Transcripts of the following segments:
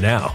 now.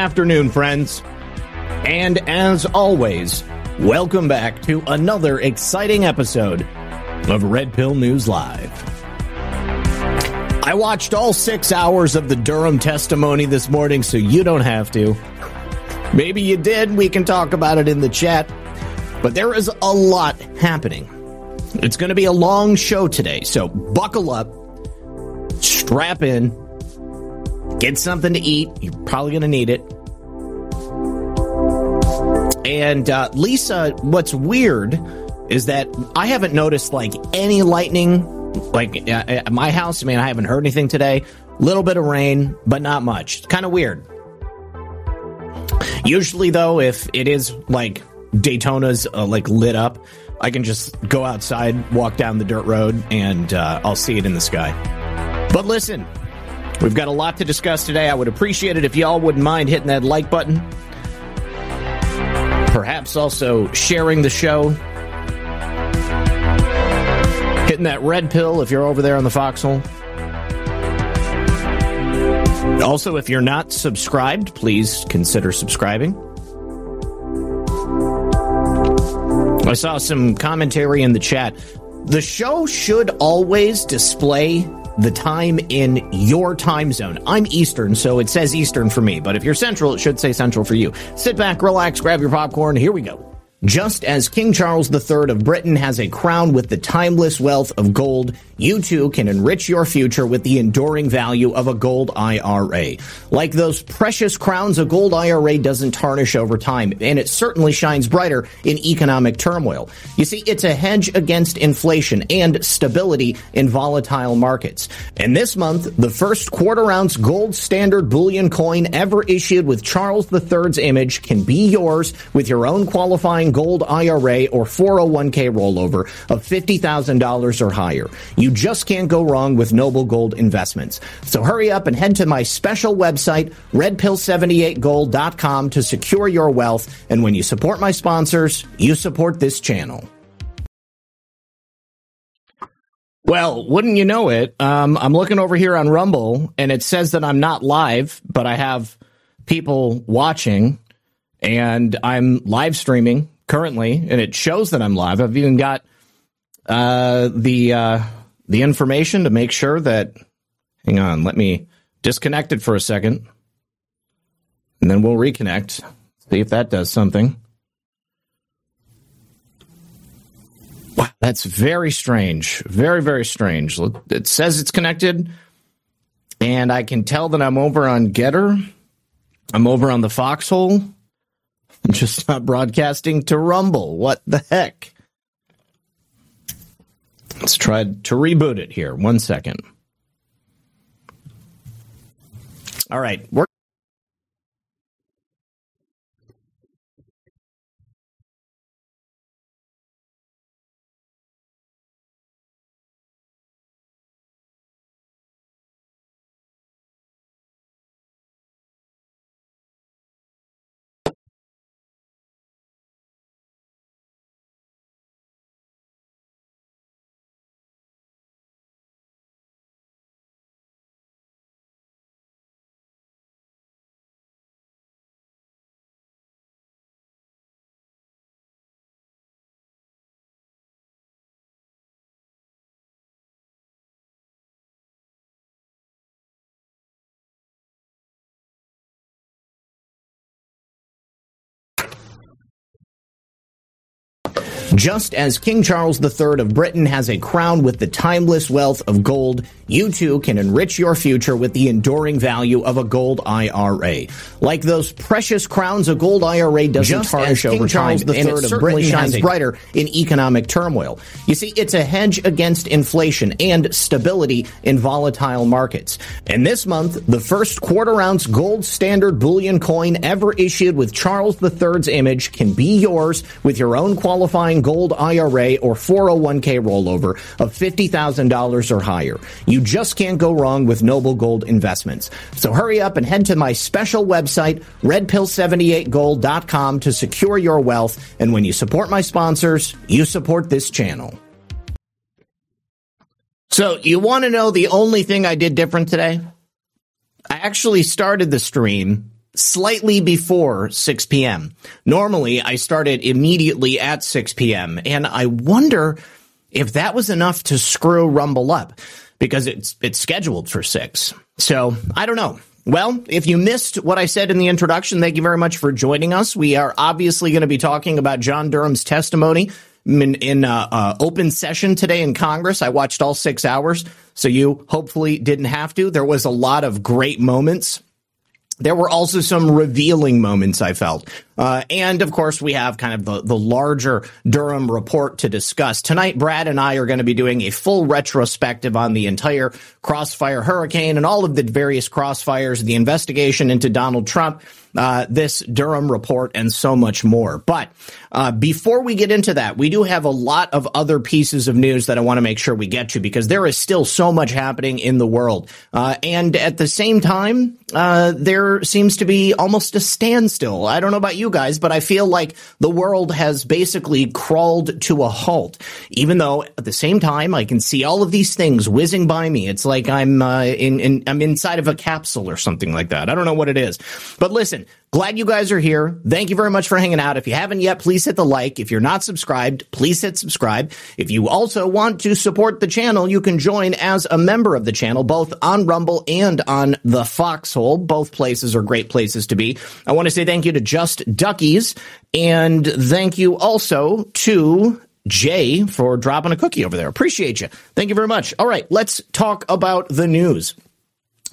Afternoon, friends. And as always, welcome back to another exciting episode of Red Pill News Live. I watched all six hours of the Durham testimony this morning, so you don't have to. Maybe you did. We can talk about it in the chat. But there is a lot happening. It's going to be a long show today, so buckle up, strap in, get something to eat. You're probably going to need it. And uh, Lisa, what's weird is that I haven't noticed like any lightning, like uh, at my house. I mean, I haven't heard anything today. Little bit of rain, but not much. Kind of weird. Usually, though, if it is like Daytona's uh, like lit up, I can just go outside, walk down the dirt road, and uh, I'll see it in the sky. But listen, we've got a lot to discuss today. I would appreciate it if y'all wouldn't mind hitting that like button. Perhaps also sharing the show. Hitting that red pill if you're over there on the foxhole. Also, if you're not subscribed, please consider subscribing. I saw some commentary in the chat. The show should always display the time in your time zone. I'm Eastern, so it says Eastern for me, but if you're Central, it should say Central for you. Sit back, relax, grab your popcorn. Here we go. Just as King Charles III of Britain has a crown with the timeless wealth of gold, you too can enrich your future with the enduring value of a gold IRA. Like those precious crowns, a gold IRA doesn't tarnish over time, and it certainly shines brighter in economic turmoil. You see, it's a hedge against inflation and stability in volatile markets. And this month, the first quarter ounce gold standard bullion coin ever issued with Charles III's image can be yours with your own qualifying gold IRA or 401k rollover of $50,000 or higher. You just can't go wrong with Noble Gold Investments. So hurry up and head to my special website, redpill78gold.com to secure your wealth. And when you support my sponsors, you support this channel. Well, wouldn't you know it? Um, I'm looking over here on Rumble and it says that I'm not live, but I have people watching and I'm live streaming currently, and it shows that I'm live. I've even got uh, the uh, the information to make sure that. Hang on, let me disconnect it for a second, and then we'll reconnect. See if that does something. Wow, that's very strange. Very very strange. It says it's connected, and I can tell that I'm over on Gettr. I'm over on the Foxhole. I'm just not broadcasting to Rumble. What the heck? Let's try to reboot it here. One second. All right. We're Just as King Charles III of Britain has a crown with the timeless wealth of gold, you too can enrich your future with the enduring value of a gold IRA. Like those precious crowns, a gold IRA doesn't Just tarnish over Charles time, and III it of certainly Britain shines brighter in economic turmoil. You see, it's a hedge against inflation and stability in volatile markets. And this month, the first quarter ounce gold standard bullion coin ever issued with Charles III's image can be yours with your own qualifying gold IRA or 401k rollover of $50,000 or higher. You just can't go wrong with Noble Gold investments. So hurry up and head to my special website, redpill78gold.com to secure your wealth. And when you support my sponsors, you support this channel. So you want to know the only thing I did different today? I actually started the stream slightly before 6 p.m. Normally, I started immediately at 6 p.m. and I wonder if that was enough to screw Rumble up because it's it's scheduled for 6. So, I don't know. Well, if you missed what I said in the introduction, thank you very much for joining us. We are obviously going to be talking about John Durham's testimony in, in uh, uh, open session today in Congress. I watched all six hours, so you hopefully didn't have to. There was a lot of great moments. There were also some revealing moments I felt. Uh, and of course, we have kind of the, the larger Durham report to discuss. Tonight, Brad and I are going to be doing a full retrospective on the entire crossfire hurricane and all of the various crossfires, the investigation into Donald Trump, uh, this Durham report, and so much more. But uh, before we get into that, we do have a lot of other pieces of news that I want to make sure we get to because there is still so much happening in the world. Uh, and at the same time, uh, there seems to be almost a standstill. I don't know about you guys, but I feel like the world has basically crawled to a halt. Even though at the same time, I can see all of these things whizzing by me. It's like I'm uh, in, in I'm inside of a capsule or something like that. I don't know what it is, but listen. Glad you guys are here. Thank you very much for hanging out. If you haven't yet, please hit the like. If you're not subscribed, please hit subscribe. If you also want to support the channel, you can join as a member of the channel, both on Rumble and on the Foxhole. Both places are great places to be. I want to say thank you to Just Duckies and thank you also to Jay for dropping a cookie over there. Appreciate you. Thank you very much. All right, let's talk about the news.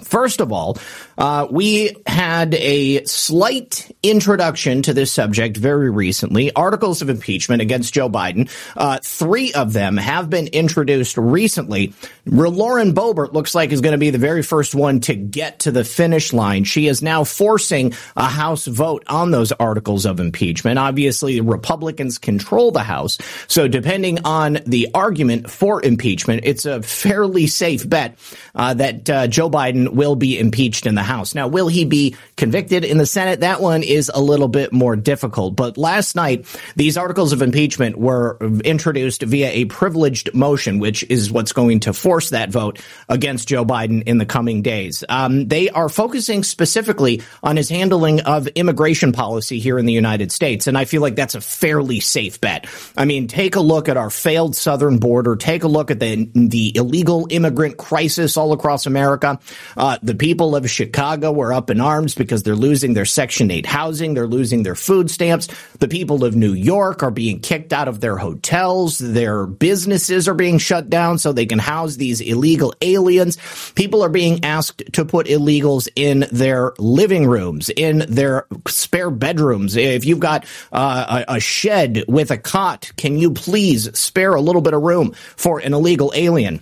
First of all, uh, we had a slight introduction to this subject very recently. Articles of impeachment against Joe Biden. Uh, three of them have been introduced recently. Lauren Boebert looks like is going to be the very first one to get to the finish line. She is now forcing a House vote on those articles of impeachment. Obviously, Republicans control the House. So depending on the argument for impeachment, it's a fairly safe bet uh, that uh, Joe Biden will be impeached in the House. Now, will he be convicted in the Senate? That one is a little bit more difficult. But last night, these articles of impeachment were introduced via a privileged motion, which is what's going to force that vote against Joe Biden in the coming days. Um, they are focusing specifically on his handling of immigration policy here in the United States. And I feel like that's a fairly safe bet. I mean, take a look at our failed southern border. Take a look at the, the illegal immigrant crisis all across America. Uh, the people of Chicago are up in arms because they're losing their Section 8 housing. They're losing their food stamps. The people of New York are being kicked out of their hotels. Their businesses are being shut down so they can house these illegal aliens. People are being asked to put illegals in their living rooms, in their spare bedrooms. If you've got uh, a, a shed with a cot, can you please spare a little bit of room for an illegal alien?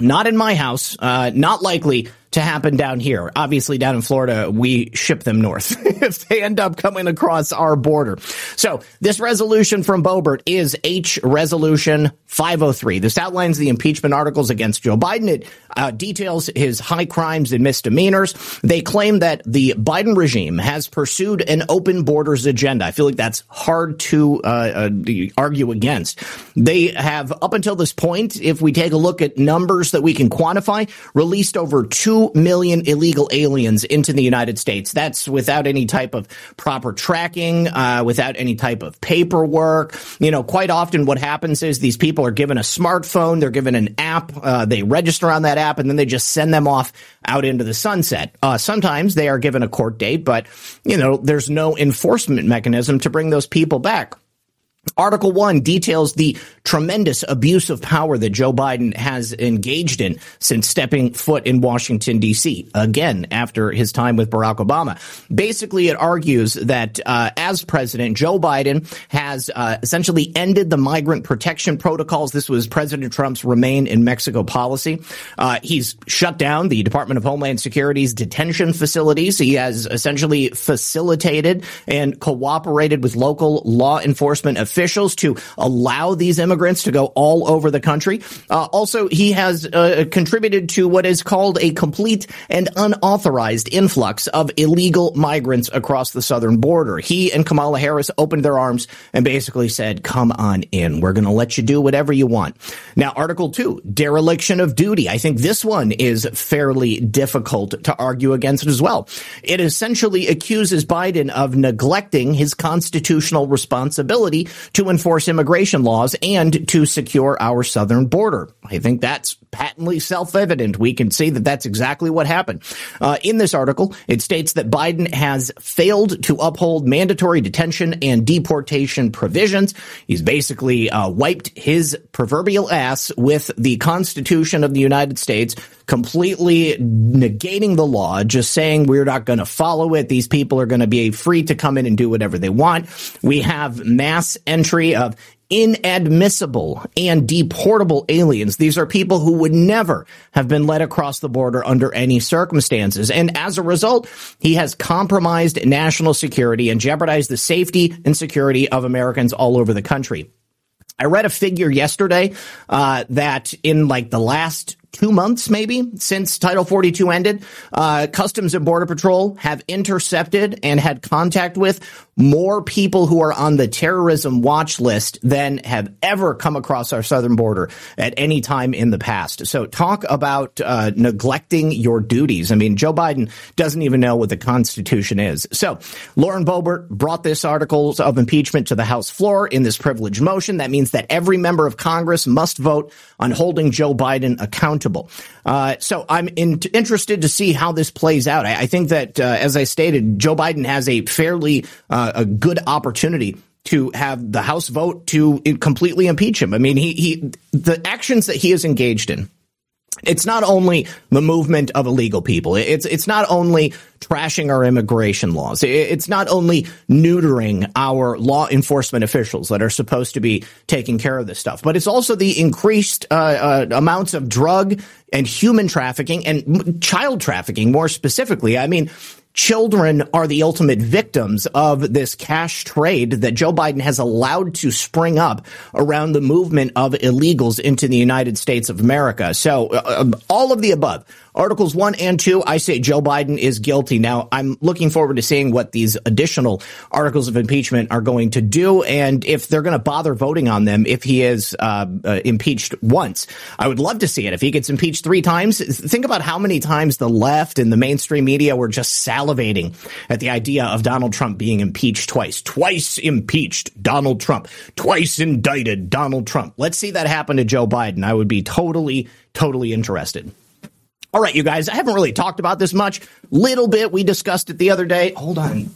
Not in my house. Uh, not likely to happen down here. Obviously, down in Florida, we ship them north if they end up coming across our border. So this resolution from Boebert is H Resolution 503. This outlines the impeachment articles against Joe Biden. It uh, details his high crimes and misdemeanors. They claim that the Biden regime has pursued an open borders agenda. I feel like that's hard to uh, uh, argue against. They have, up until this point, if we take a look at numbers that we can quantify, released over 2 million illegal aliens into the United States. That's without any type of proper tracking, uh, without any type of paperwork. You know, quite often what happens is these people are given a smartphone, they're given an app, uh, they register on that app, and then they just send them off out into the sunset. Uh, sometimes they are given a court date, but, you know, there's no enforcement mechanism to bring those people back. Article 1 details the tremendous abuse of power that Joe Biden has engaged in since stepping foot in Washington, D.C., again, after his time with Barack Obama. Basically, it argues that uh, as president, Joe Biden has uh, essentially ended the migrant protection protocols. This was President Trump's remain in Mexico policy. Uh, he's shut down the Department of Homeland Security's detention facilities. He has essentially facilitated and cooperated with local law enforcement officials officials to allow these immigrants to go all over the country. Uh, also, he has uh, contributed to what is called a complete and unauthorized influx of illegal migrants across the southern border. He and Kamala Harris opened their arms and basically said, come on in. We're going to let you do whatever you want. Now, Article 2, dereliction of duty. I think this one is fairly difficult to argue against as well. It essentially accuses Biden of neglecting his constitutional responsibility to enforce immigration laws and to secure our southern border. I think that's patently self-evident. We can see that that's exactly what happened. Uh, in this article, it states that Biden has failed to uphold mandatory detention and deportation provisions. He's basically uh, wiped his proverbial ass with the Constitution of the United States, completely negating the law, just saying we're not going to follow it. These people are going to be free to come in and do whatever they want. We have mass entry of inadmissible and deportable aliens. These are people who would never have been let across the border under any circumstances. And as a result, he has compromised national security and jeopardized the safety and security of Americans all over the country. I read a figure yesterday uh, that in like the last two months, maybe since Title 42 ended, uh, Customs and Border Patrol have intercepted and had contact with more people who are on the terrorism watch list than have ever come across our southern border at any time in the past. So talk about uh, neglecting your duties. I mean, Joe Biden doesn't even know what the Constitution is. So Lauren Boebert brought this article of impeachment to the House floor in this privilege motion. That means that every member of Congress must vote on holding Joe Biden accountable. Uh, so I'm in- interested to see how this plays out. I, I think that, uh, as I stated, Joe Biden has a fairly uh, a good opportunity to have the House vote to completely impeach him. I mean, he, he, the actions that he is engaged in, it's not only the movement of illegal people. It's it's not only trashing our immigration laws. It's not only neutering our law enforcement officials that are supposed to be taking care of this stuff, but it's also the increased uh, uh, amounts of drug and human trafficking and child trafficking, more specifically. I mean, children are the ultimate victims of this cash trade that Joe Biden has allowed to spring up around the movement of illegals into the United States of America. So uh, um, all of the above Articles 1 and 2, I say Joe Biden is guilty. Now, I'm looking forward to seeing what these additional articles of impeachment are going to do and if they're going to bother voting on them if he is uh, uh, impeached once. I would love to see it. If he gets impeached three times, think about how many times the left and the mainstream media were just salivating at the idea of Donald Trump being impeached twice. Twice impeached Donald Trump. Twice indicted Donald Trump. Let's see that happen to Joe Biden. I would be totally, totally interested. All right, you guys, I haven't really talked about this much. Little bit. We discussed it the other day. Hold on.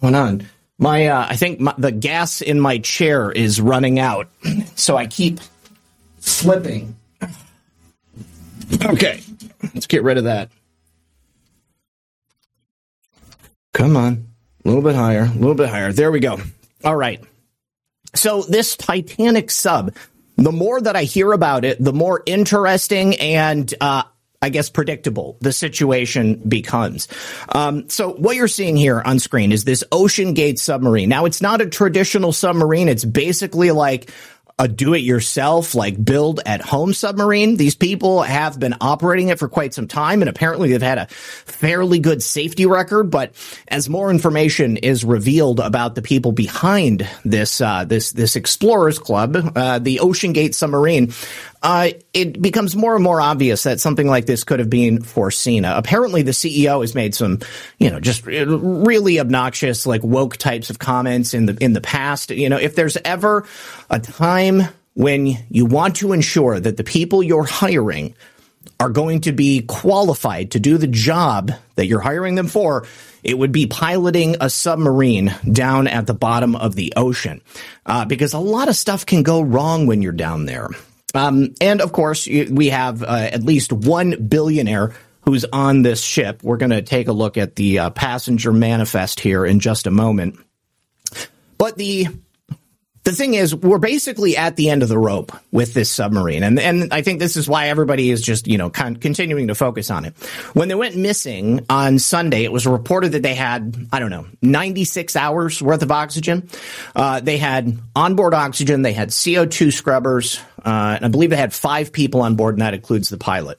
Going on? My, uh, I think my, the gas in my chair is running out. So I keep slipping. Okay. Let's get rid of that. Come on. A little bit higher. A little bit higher. There we go. All right. So this Titanic sub, the more that I hear about it, the more interesting and uh, I guess, predictable the situation becomes. Um, so what you're seeing here on screen is this Ocean Gate submarine. Now, it's not a traditional submarine. It's basically like a do it yourself, like build at home submarine. These people have been operating it for quite some time and apparently they've had a fairly good safety record. But as more information is revealed about the people behind this, uh, this, this explorers club, uh, the Ocean Gate submarine, uh, it becomes more and more obvious that something like this could have been foreseen. Apparently, the CEO has made some, you know, just really obnoxious, like woke types of comments in the in the past. You know, if there's ever a time when you want to ensure that the people you're hiring are going to be qualified to do the job that you're hiring them for, it would be piloting a submarine down at the bottom of the ocean. Uh, because a lot of stuff can go wrong when you're down there. Um, and of course, we have uh, at least one billionaire who's on this ship. We're going to take a look at the uh, passenger manifest here in just a moment. But the the thing is, we're basically at the end of the rope with this submarine. And, and I think this is why everybody is just, you know, con- continuing to focus on it. When they went missing on Sunday, it was reported that they had, I don't know, 96 hours worth of oxygen. Uh, they had onboard oxygen. They had CO2 scrubbers. Uh, and I believe they had five people on board, and that includes the pilot.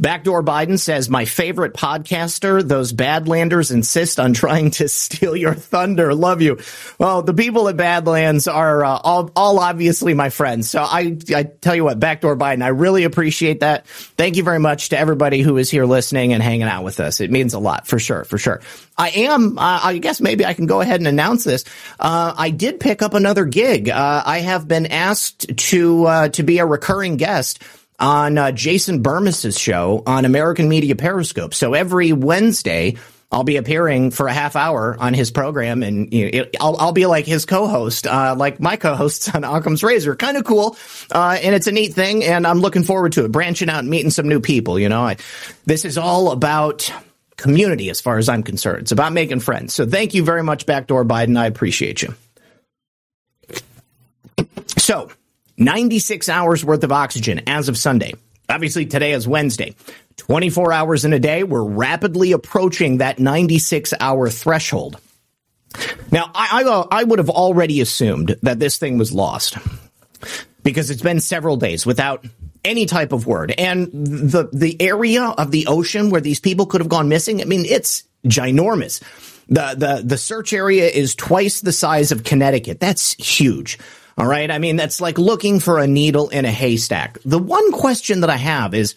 Backdoor Biden says, my favorite podcaster, those Badlanders insist on trying to steal your thunder. Love you. Well, the people at Badlands are uh, all, all obviously my friends. So I, I tell you what, Backdoor Biden, I really appreciate that. Thank you very much to everybody who is here listening and hanging out with us. It means a lot for sure, for sure. I am, uh, I guess maybe I can go ahead and announce this. Uh, I did pick up another gig. Uh, I have been asked to, uh, to be a recurring guest on uh, Jason Bermas's show on American Media Periscope. So every Wednesday, I'll be appearing for a half hour on his program, and you know, it, I'll, I'll be like his co-host, uh, like my co-hosts on Occam's Razor. Kind of cool, uh, and it's a neat thing, and I'm looking forward to it. Branching out and meeting some new people. You know, I, this is all about community as far as I'm concerned. It's about making friends. So thank you very much, Backdoor Biden. I appreciate you. So 96 hours worth of oxygen as of Sunday. Obviously, today is Wednesday. 24 hours in a day, we're rapidly approaching that 96 hour threshold. Now, I, I, uh, I, would have already assumed that this thing was lost because it's been several days without any type of word. And the, the area of the ocean where these people could have gone missing, I mean, it's ginormous. The, the, the search area is twice the size of Connecticut. That's huge. All right. I mean, that's like looking for a needle in a haystack. The one question that I have is,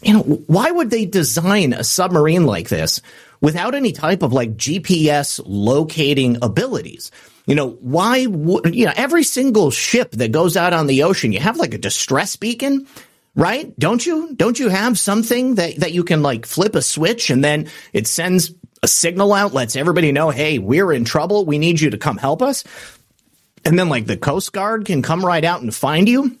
you know, why would they design a submarine like this without any type of like GPS locating abilities? You know, why would, you know, every single ship that goes out on the ocean, you have like a distress beacon, right? Don't you? Don't you have something that, that you can like flip a switch and then it sends a signal out, lets everybody know, hey, we're in trouble. We need you to come help us and then like the Coast Guard can come right out and find you.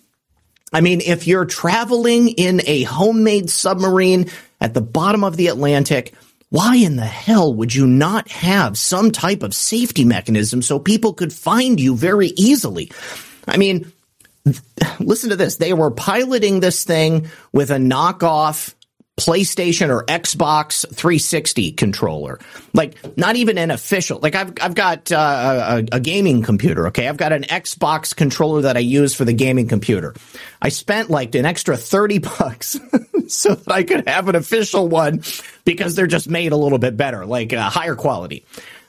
I mean, if you're traveling in a homemade submarine at the bottom of the Atlantic, why in the hell would you not have some type of safety mechanism so people could find you very easily? I mean, listen to this. They were piloting this thing with a knockoff PlayStation or Xbox 360 controller. Like not even an official. Like I've I've got uh, a, a, gaming computer. Okay, I've got an Xbox controller that I use for the gaming computer. I spent like an extra 30 bucks so that I could have an official one because they're just made a little bit better, like uh, higher quality.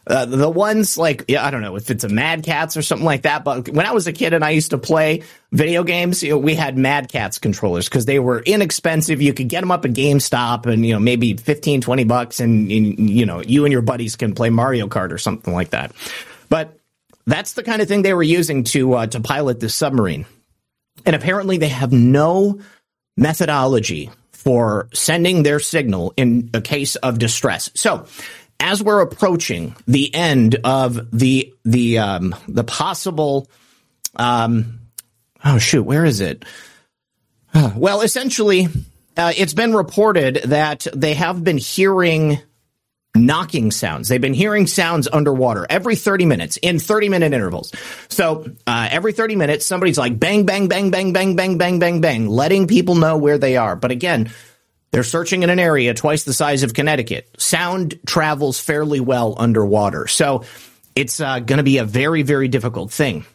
Uh, the ones like yeah, I don't know if it's a Mad Catz or something like that. But when I was a kid and I used to play video games, you know, we had Mad Catz controllers because they were inexpensive. You could get them up at GameStop and you know maybe 15, 20 bucks, and, and you know you and your buddies can play Mario Kart or something like that. But that's the kind of thing they were using to uh, to pilot this submarine. And apparently, they have no methodology for sending their signal in a case of distress. So as we're approaching the end of the the um, the possible um, oh shoot where is it? Well essentially uh, it's been reported that they have been hearing knocking sounds. They've been hearing sounds underwater every 30 minutes in 30 minute intervals. So uh, every 30 minutes somebody's like bang bang bang bang bang bang bang bang bang letting people know where they are. But again they're searching in an area twice the size of Connecticut. Sound travels fairly well underwater. So it's uh, going to be a very, very difficult thing.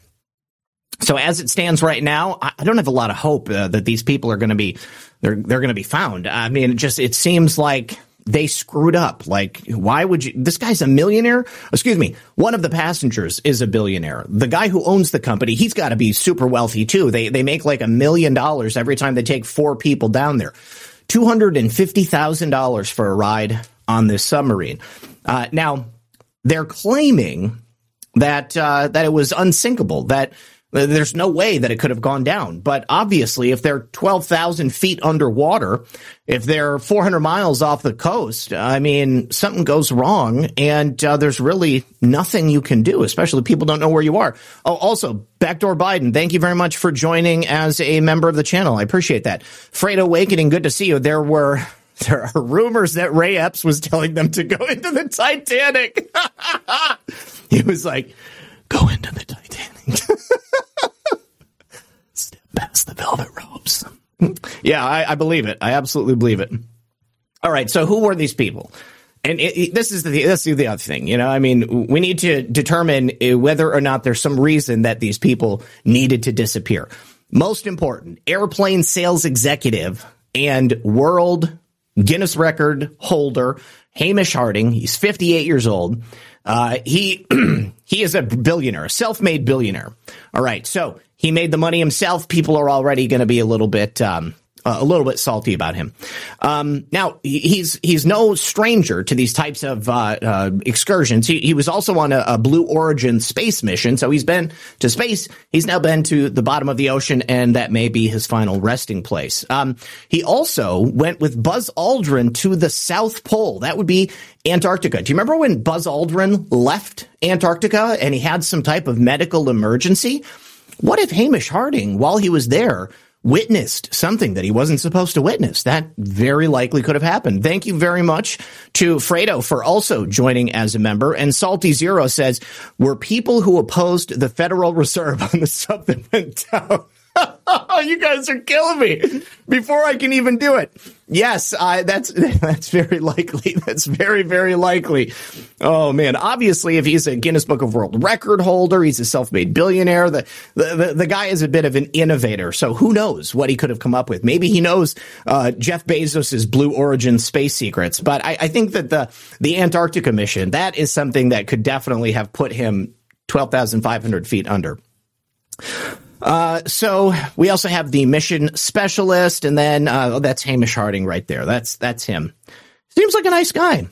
So as it stands right now, I don't have a lot of hope uh, that these people are going to be they're they're going to be found. I mean, it just it seems like they screwed up. Like, why would you? This guy's a millionaire. Excuse me. One of the passengers is a billionaire. The guy who owns the company, he's got to be super wealthy too. They they make like a million dollars every time they take four people down there. $250,000 for a ride on this submarine. Uh, now, they're claiming that uh, that it was unsinkable, that There's no way that it could have gone down. But obviously, if they're 12,000 feet underwater, if they're 400 miles off the coast, I mean, something goes wrong and uh, there's really nothing you can do, especially people don't know where you are. Oh, also, Backdoor Biden, thank you very much for joining as a member of the channel. I appreciate that. Freight Awakening, good to see you. There were there are rumors that Ray Epps was telling them to go into the Titanic. he was like, go into the Titanic. Step past the velvet ropes. yeah, I, I, believe it. I absolutely believe it. All right. So who were these people? And it, it, this is the this is the other thing, you know. I mean, we need to determine uh, whether or not there's some reason that these people needed to disappear. Most important, airplane sales executive and world Guinness record holder Hamish Harding. He's 58 years old. Uh, he he is a billionaire, a self-made billionaire. All right, so he made the money himself. People are already going to be a little bit um, uh, a little bit salty about him. Um, now he's he's no stranger to these types of uh, uh, excursions. He, he was also on a, a, Blue Origin space mission, so he's been to space. He's now been to the bottom of the ocean, and that may be his final resting place. Um, he also went with Buzz Aldrin to the South Pole. That would be Antarctica. Do you remember when Buzz Aldrin left Antarctica and he had some type of medical emergency? What if Hamish Harding, while he was there, witnessed something that he wasn't supposed to witness. That very likely could have happened. Thank you very much to Fredo for also joining as a member. And Salty Zero says, were people who opposed the Federal Reserve on the stuff that went down. you guys are killing me before I can even do it. Yes, I, that's that's very likely. That's very very likely. Oh man, obviously, if he's a Guinness Book of World Record holder, he's a self-made billionaire. The, the the, guy is a bit of an innovator. So who knows what he could have come up with? Maybe he knows uh, Jeff Bezos's Blue Origin space secrets. But I, I think that the the Antarctica mission that is something that could definitely have put him twelve thousand five hundred feet under. Uh, so we also have the mission specialist, and then uh, oh, that's Hamish Harding right there. That's that's him. Seems like a nice guy.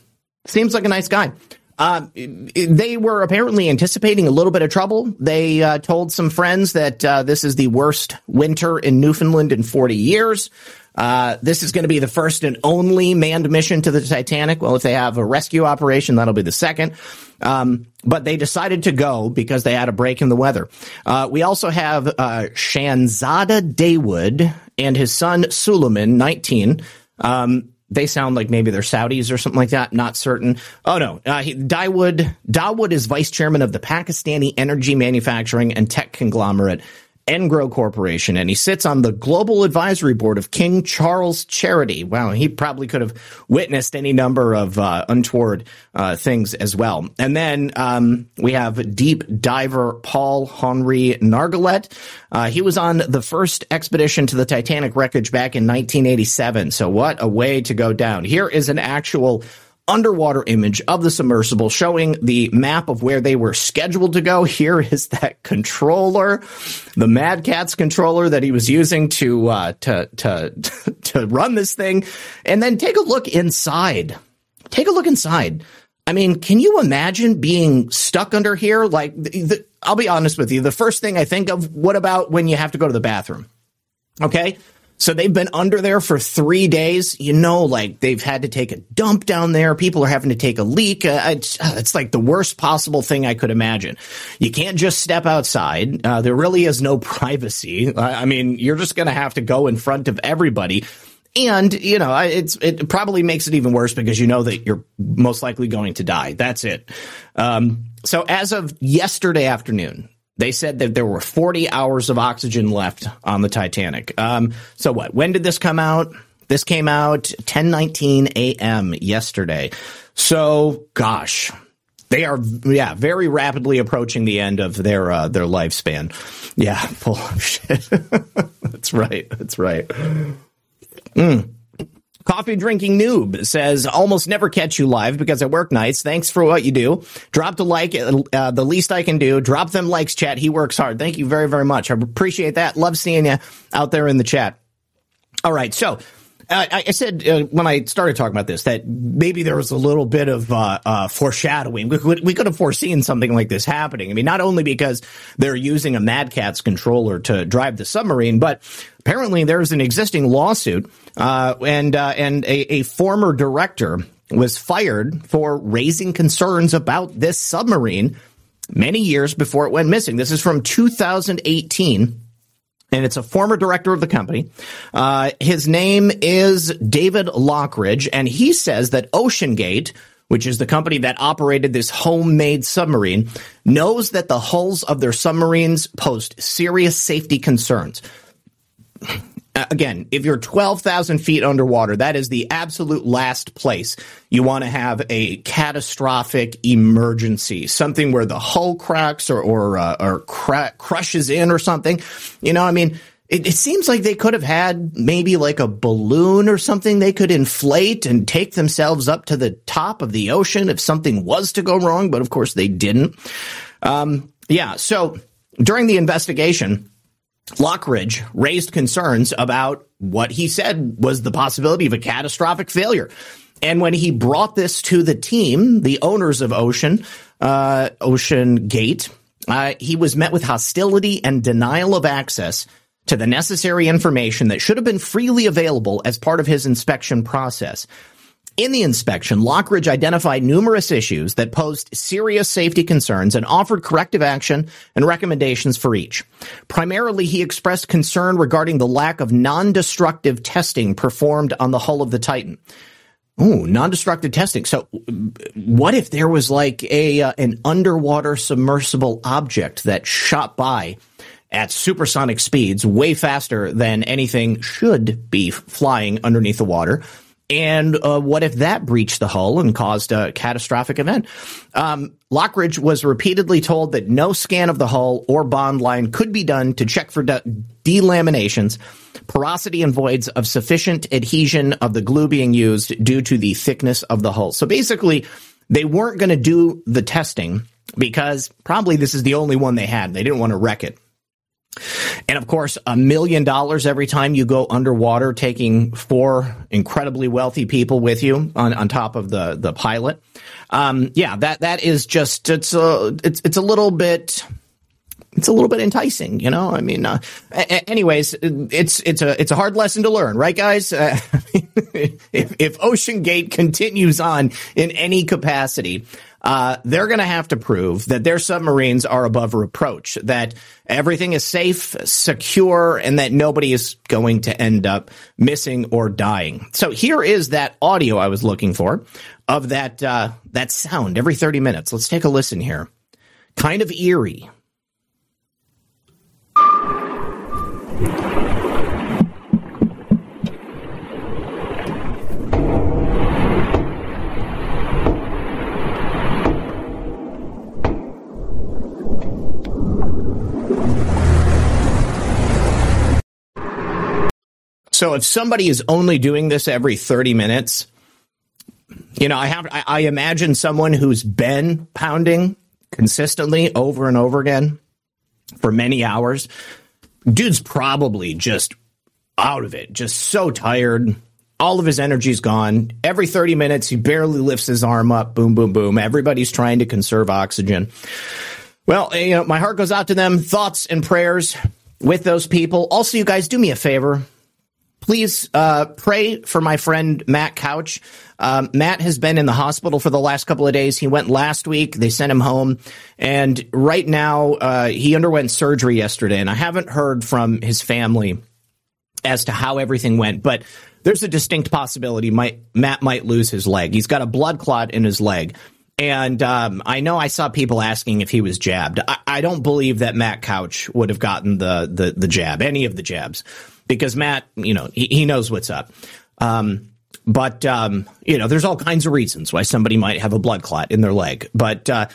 Seems like a nice guy. Uh, they were apparently anticipating a little bit of trouble. They uh, told some friends that uh, this is the worst winter in Newfoundland in 40 years. Uh, this is going to be the first and only manned mission to the Titanic. Well, if they have a rescue operation, that'll be the second. Um, but they decided to go because they had a break in the weather. Uh, we also have uh, Shahzada Dawood and his son Suleiman, 19. Um, they sound like maybe they're Saudis or something like that. Not certain. Oh no, uh, he, Dawood Dawood is vice chairman of the Pakistani energy manufacturing and tech conglomerate Engro Corporation, and he sits on the global advisory board of King Charles Charity. Wow, he probably could have witnessed any number of uh, untoward uh, things as well. And then um, we have deep diver Paul Henri Nargeolet. Uh, he was on the first expedition to the Titanic wreckage back in 1987. So what a way to go down! Here is an actual underwater image of the submersible showing the map of where they were scheduled to go. Here is that controller, the Mad Catz controller that he was using to uh, to to to run this thing, and then take a look inside. Take a look inside. I mean, can you imagine being stuck under here? Like, the, the, I'll be honest with you. The first thing I think of, what about when you have to go to the bathroom? Okay. So they've been under there for three days. You know, like they've had to take a dump down there. People are having to take a leak. Uh, it's, uh, it's, like the worst possible thing I could imagine. You can't just step outside. Uh, there really is no privacy. I mean, you're just going to have to go in front of everybody. And, you know, it's, it probably makes it even worse because you know that you're most likely going to die. That's it. Um, so as of yesterday afternoon, they said that there were 40 hours of oxygen left on the Titanic. Um, so what? When did this come out? This came out 10:19 a.m. yesterday. So, gosh, they are yeah very rapidly approaching the end of their uh, their lifespan. Yeah, full of shit. that's right. That's right. Mm. Coffee drinking noob says, almost never catch you live because I work nights. Thanks for what you do. Drop a like, uh, the least I can do. Drop them likes, chat. He works hard. Thank you very, very much. I appreciate that. Love seeing you out there in the chat. All right. So I, I said uh, when I started talking about this that maybe there was a little bit of uh, uh, foreshadowing. We could, we could have foreseen something like this happening. I mean, not only because they're using a Mad Catz controller to drive the submarine, but apparently there's an existing lawsuit, uh, and uh, and a, a former director was fired for raising concerns about this submarine many years before it went missing. This is from 2018 and it's a former director of the company. Uh, his name is David Lochridge, and he says that OceanGate, which is the company that operated this homemade submarine, knows that the hulls of their submarines pose serious safety concerns. Uh, again, if you're 12,000 feet underwater, that is the absolute last place you want to have a catastrophic emergency, something where the hull cracks or or, uh, or cra- crushes in or something. You know, I mean, it, it, seems like they could have had maybe like a balloon or something they could inflate and take themselves up to the top of the ocean if something was to go wrong, but of course they didn't. Um, yeah, so during the investigation, Lochridge raised concerns about what he said was the possibility of a catastrophic failure. And when he brought this to the team, the owners of Ocean, uh, OceanGate, uh, he was met with hostility and denial of access to the necessary information that should have been freely available as part of his inspection process. In the inspection, Lochridge identified numerous issues that posed serious safety concerns and offered corrective action and recommendations for each. Primarily, he expressed concern regarding the lack of non-destructive testing performed on the hull of the Titan. Oh, non-destructive testing. So, what if there was like a uh, an underwater submersible object that shot by at supersonic speeds, way faster than anything should be flying underneath the water? And uh, what if that breached the hull and caused a catastrophic event? Um, Lochridge was repeatedly told that no scan of the hull or bond line could be done to check for de- delaminations, porosity and voids of sufficient adhesion of the glue being used due to the thickness of the hull. So basically, they weren't going to do the testing because probably this is the only one they had. They didn't want to wreck it. And of course, a million dollars every time you go underwater, taking four incredibly wealthy people with you on, on top of the, the pilot. Um, yeah, that, that is just, it's a, it's, it's a little bit, it's a little bit enticing, you know. I mean, uh, a- anyways, it's it's a it's a hard lesson to learn, right, guys? Uh, if if OceanGate continues on in any capacity, uh, they're going to have to prove that their submarines are above reproach, that everything is safe, secure, and that nobody is going to end up missing or dying. So here is that audio I was looking for of that uh, that sound every 30 minutes. Let's take a listen here. Kind of eerie. So if somebody is only doing this every 30 minutes, you know, I have, I, I imagine someone who's been pounding consistently over and over again for many hours. Dude's probably just out of it, just so tired. All of his energy's gone. Every 30 minutes, he barely lifts his arm up. Boom, boom, boom. Everybody's trying to conserve oxygen. Well, you know, my heart goes out to them. Thoughts and prayers with those people. Also, you guys do me a favor please uh, pray for my friend Matt Couch. Um, Matt has been in the hospital for the last couple of days. He went last week. They sent him home, and right now uh, he underwent surgery yesterday. And I haven't heard from his family as to how everything went, but there's a distinct possibility might, Matt might lose his leg. He's got a blood clot in his leg. And um, I know I saw people asking if he was jabbed. I, I don't believe that Matt Couch would have gotten the, the the jab, any of the jabs because Matt, you know, he, he knows what's up. Um, but um, you know, there's all kinds of reasons why somebody might have a blood clot in their leg. But uh,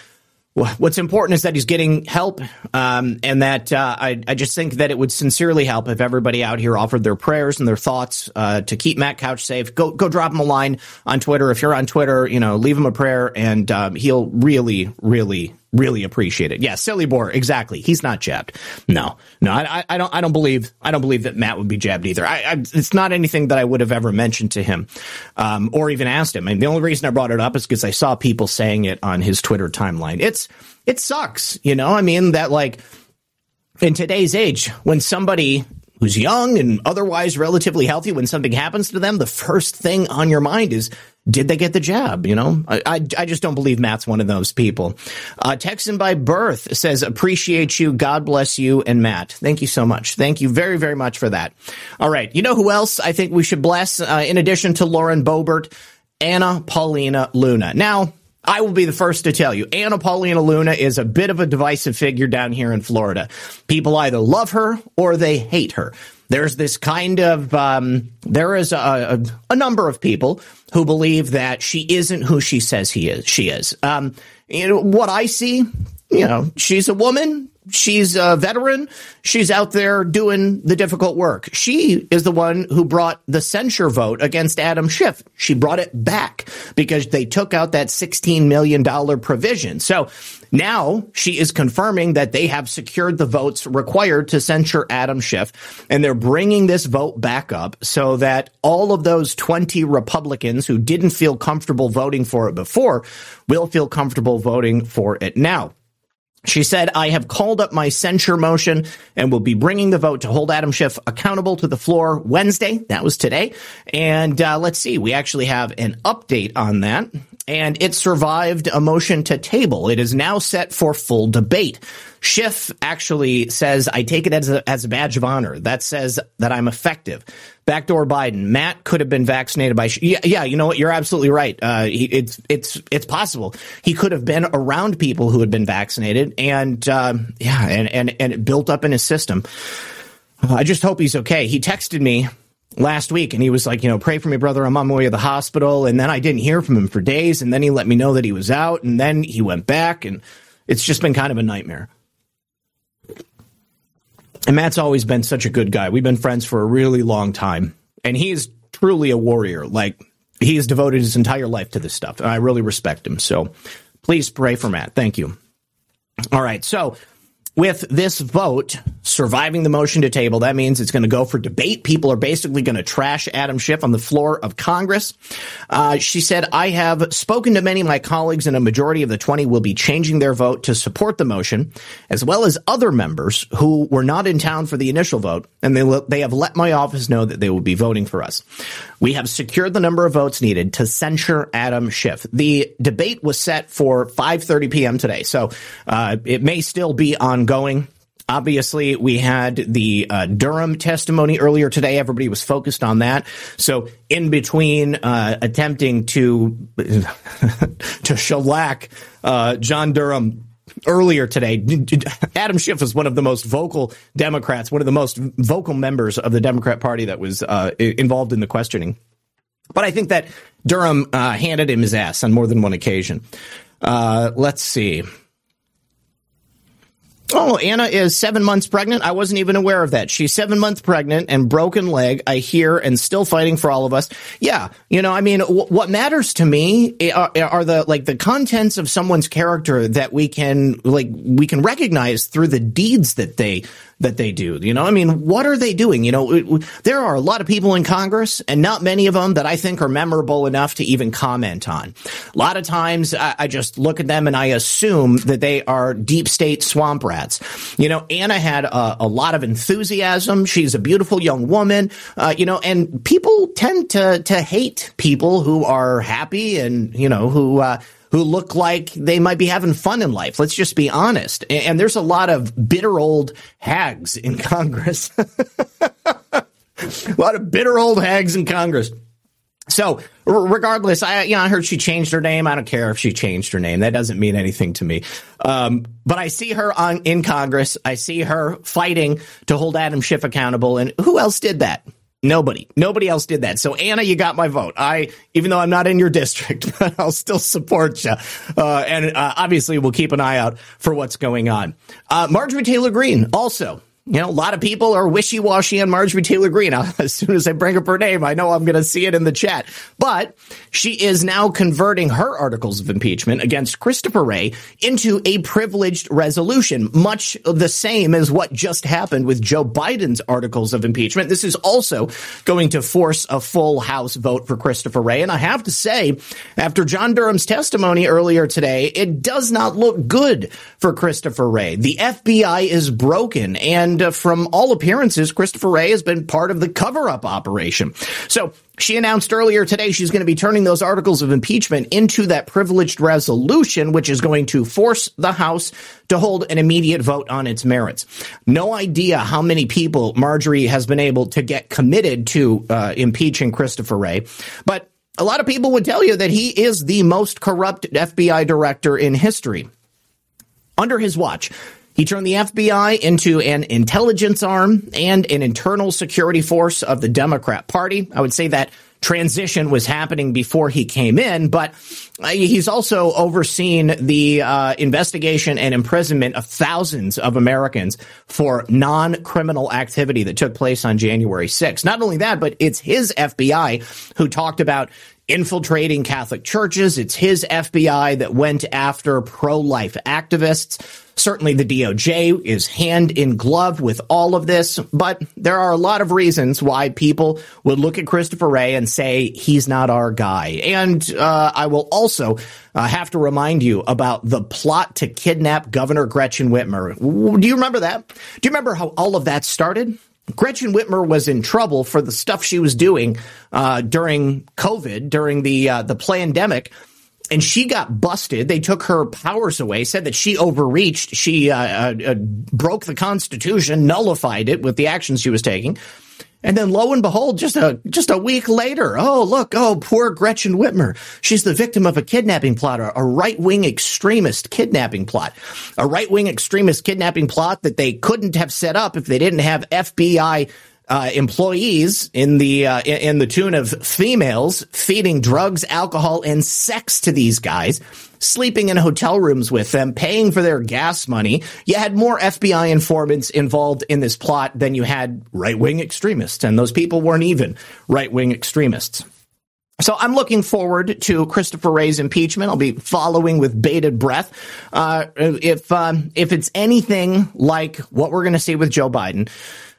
what's important is that he's getting help, um, and that uh, I, I, just think that it would sincerely help if everybody out here offered their prayers and their thoughts uh, to keep Matt Couch safe. Go go drop him a line on Twitter if you're on Twitter. You know, leave him a prayer, and um, he'll really, really really appreciate it. Yeah, silly bore, exactly. He's not jabbed. No, no, I, I don't. I don't believe. I don't believe that Matt would be jabbed either. I, I, it's not anything that I would have ever mentioned to him, um, or even asked him. And the only reason I brought it up is because I saw people saying it on his Twitter timeline. It's it sucks, you know. I mean that like in today's age, when somebody who's young and otherwise relatively healthy, when something happens to them, the first thing on your mind is, did they get the jab? You know, I, I, I just don't believe Matt's one of those people. Uh, Texan by birth says, appreciate you. God bless you and Matt. Thank you so much. Thank you very, very much for that. All right. You know who else I think we should bless, uh, in addition to Lauren Boebert? Anna Paulina Luna. Now, I will be the first to tell you, Anna Paulina Luna is a bit of a divisive figure down here in Florida. People either love her or they hate her. There's this kind of, um, there is a, a, number of people who believe that she isn't who she says he is. She is. Um, you know, what I see, you know, she's a woman. She's a veteran. She's out there doing the difficult work. She is the one who brought the censure vote against Adam Schiff. She brought it back because they took out that $16 million provision. So now she is confirming that they have secured the votes required to censure Adam Schiff, and they're bringing this vote back up so that all of those 20 Republicans who didn't feel comfortable voting for it before will feel comfortable voting for it now. She said, I have called up my censure motion and will be bringing the vote to hold Adam Schiff accountable to the floor Wednesday. That was today. And uh, let's see, we actually have an update on that. And it survived a motion to table. It is now set for full debate. Schiff actually says, I take it as a, as a badge of honor. That says that I'm effective. Backdoor Biden. Matt could have been vaccinated by. Yeah, yeah. You know what? You're absolutely right. Uh, he, it's it's it's possible he could have been around people who had been vaccinated, and uh, yeah, and and and built up in his system. I just hope he's okay. He texted me last week and he was like, you know, pray for me, brother. I'm on my way to the hospital. And then I didn't hear from him for days. And then he let me know that he was out. And then he went back. And it's just been kind of a nightmare. And Matt's always been such a good guy. We've been friends for a really long time. And he is truly a warrior. Like, he has devoted his entire life to this stuff. And I really respect him. So please pray for Matt. Thank you. All right. So with this vote surviving the motion to table, that means it's going to go for debate. People are basically going to trash Adam Schiff on the floor of Congress. Uh, she said, I have spoken to many of my colleagues and a majority of the 20 will be changing their vote to support the motion, as well as other members who were not in town for the initial vote. And they, they have let my office know that they will be voting for us. We have secured the number of votes needed to censure Adam Schiff. The debate was set for 5:30 p.m. today, so uh, it may still be ongoing. Obviously, we had the uh, Durham testimony earlier today. Everybody was focused on that. So, in between uh, attempting to to shellac uh, John Durham earlier today, Adam Schiff was one of the most vocal Democrats, one of the most vocal members of the Democrat Party that was uh, involved in the questioning. But I think that Durham uh, handed him his ass on more than one occasion. Uh, let's see. Oh, Anna is seven months pregnant. I wasn't even aware of that. She's seven months pregnant and broken leg. I hear and still fighting for all of us. Yeah, you know, I mean, w- what matters to me eh, are, eh, are, the like the contents of someone's character that we can like we can recognize through the deeds that they that they do. You know, I mean, what are they doing? You know, there are a lot of people in Congress and not many of them that I think are memorable enough to even comment on. A lot of times I, I just look at them and I assume that they are deep state swamp rats. You know, Anna had a, a lot of enthusiasm. She's a beautiful young woman, uh, you know, and people tend to, to hate people who are happy and, you know, who, uh, who look like they might be having fun in life. Let's just be honest. And there's a lot of bitter old hags in Congress. a lot of bitter old hags in Congress. So, regardless, I you know I heard she changed her name. I don't care if she changed her name. That doesn't mean anything to me. Um, but I see her on in Congress. I see her fighting to hold Adam Schiff accountable. And who else did that? Nobody, nobody else did that. So Anna, you got my vote. I, even though I'm not in your district, but I'll still support you. Uh, and uh, obviously, we'll keep an eye out for what's going on. Uh, Marjorie Taylor Greene also you know, a lot of people are wishy washy on Marjorie Taylor Greene. As soon as I bring up her name, I know I'm going to see it in the chat. But she is now converting her articles of impeachment against Christopher Wray into a privileged resolution, much the same as what just happened with Joe Biden's articles of impeachment. This is also going to force a full House vote for Christopher Wray. And I have to say, after John Durham's testimony earlier today, it does not look good for Christopher Wray. The FBI is broken and and uh, from all appearances, Christopher Wray has been part of the cover up operation. So she announced earlier today she's going to be turning those articles of impeachment into that privileged resolution, which is going to force the House to hold an immediate vote on its merits. No idea how many people Marjorie has been able to get committed to uh, impeaching Christopher Wray, but a lot of people would tell you that he is the most corrupt FBI director in history. Under his watch, he turned the FBI into an intelligence arm and an internal security force of the Democrat Party. I would say that transition was happening before he came in, but uh, he's also overseen the uh, investigation and imprisonment of thousands of Americans for non-criminal activity that took place on January 6th. Not only that, but it's his FBI who talked about infiltrating Catholic churches. It's his FBI that went after pro-life activists. Certainly the DOJ is hand in glove with all of this, but there are a lot of reasons why people would look at Christopher Wray and say he's not our guy. And uh, I will also uh, have to remind you about the plot to kidnap Governor Gretchen Whitmer. Do you remember that? Do you remember how all of that started? Gretchen Whitmer was in trouble for the stuff she was doing uh, during COVID, during the uh, the pandemic, and she got busted. They took her powers away, said that she overreached, she uh, uh, uh broke the Constitution, nullified it with the actions she was taking. And then lo and behold, just a just a week later, oh look, oh poor Gretchen Whitmer. She's the victim of a kidnapping plot, a right wing extremist kidnapping plot, a right wing extremist kidnapping plot that they couldn't have set up if they didn't have FBI uh, employees in the uh, in the tune of females feeding drugs, alcohol, and sex to these guys sleeping in hotel rooms with them, paying for their gas money. You had more FBI informants involved in this plot than you had right wing extremists, and those people weren't even right wing extremists. So I'm looking forward to Christopher Wray's impeachment. I'll be following with bated breath. Uh, if um, if it's anything like what we're going to see with Joe Biden,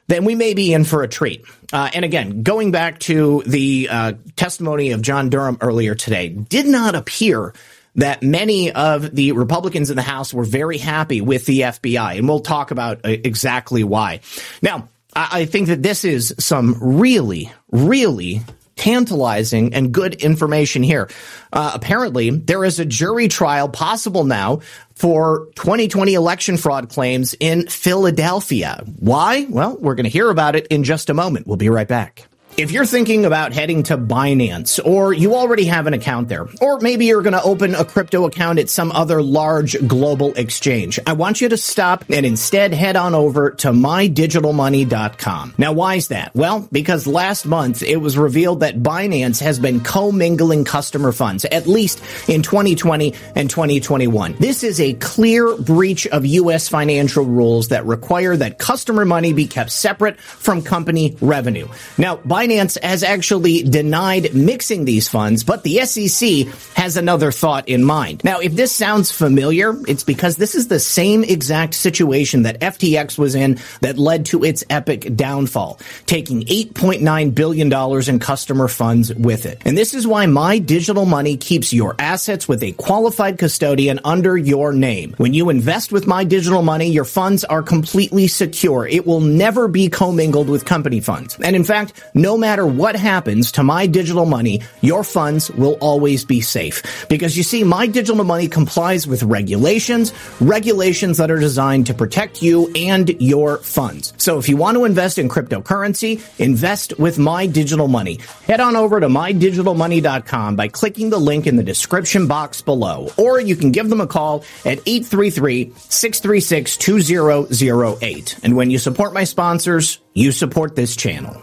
then we may be in for a treat. Uh, and again, going back to the uh, testimony of John Durham earlier today, did not appear that many of the Republicans in the House were very happy with the FBI, and we'll talk about uh, exactly why. Now, I think that this is some really, really tantalizing and good information here. Uh, apparently, there is a jury trial possible now for 2020 election fraud claims in Philadelphia. Why? Well, we're going to hear about it in just a moment. We'll be right back. If you're thinking about heading to Binance, or you already have an account there, or maybe you're going to open a crypto account at some other large global exchange, I want you to stop and instead head on over to mydigitalmoney.com. Now, why is that? Well, because last month it was revealed that Binance has been commingling customer funds, at least in 2020 and 2021. This is a clear breach of U.S. financial rules that require that customer money be kept separate from company revenue. Now, Binance Binance has actually denied mixing these funds, but the SEC has another thought in mind. Now, if this sounds familiar, it's because this is the same exact situation that FTX was in that led to its epic downfall, taking $8.9 billion in customer funds with it. And this is why My Digital Money keeps your assets with a qualified custodian under your name. When you invest with My Digital Money, your funds are completely secure. It will never be commingled with company funds. And in fact, no no matter what happens to my digital money, your funds will always be safe. Because you see, my digital money complies with regulations, regulations that are designed to protect you and your funds. So if you want to invest in cryptocurrency, invest with my digital money. Head on over to mydigitalmoney.com by clicking the link in the description box below, or you can give them a call at 833-636-2008. And when you support my sponsors, you support this channel.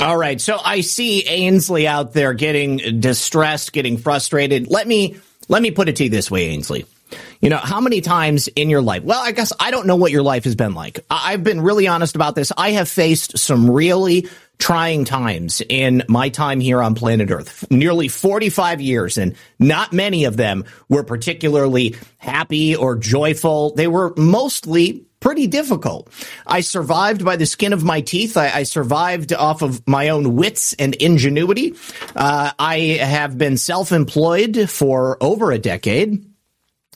All right. So I see Ainsley out there getting distressed, getting frustrated. Let me let me put it to you this way, Ainsley. You know, how many times in your life? Well, I guess I don't know what your life has been like. I've been really honest about this. I have faced some really trying times in my time here on planet Earth, nearly 45 years, and not many of them were particularly happy or joyful. They were mostly pretty difficult. I survived by the skin of my teeth. I, I survived off of my own wits and ingenuity. Uh, I have been self-employed for over a decade.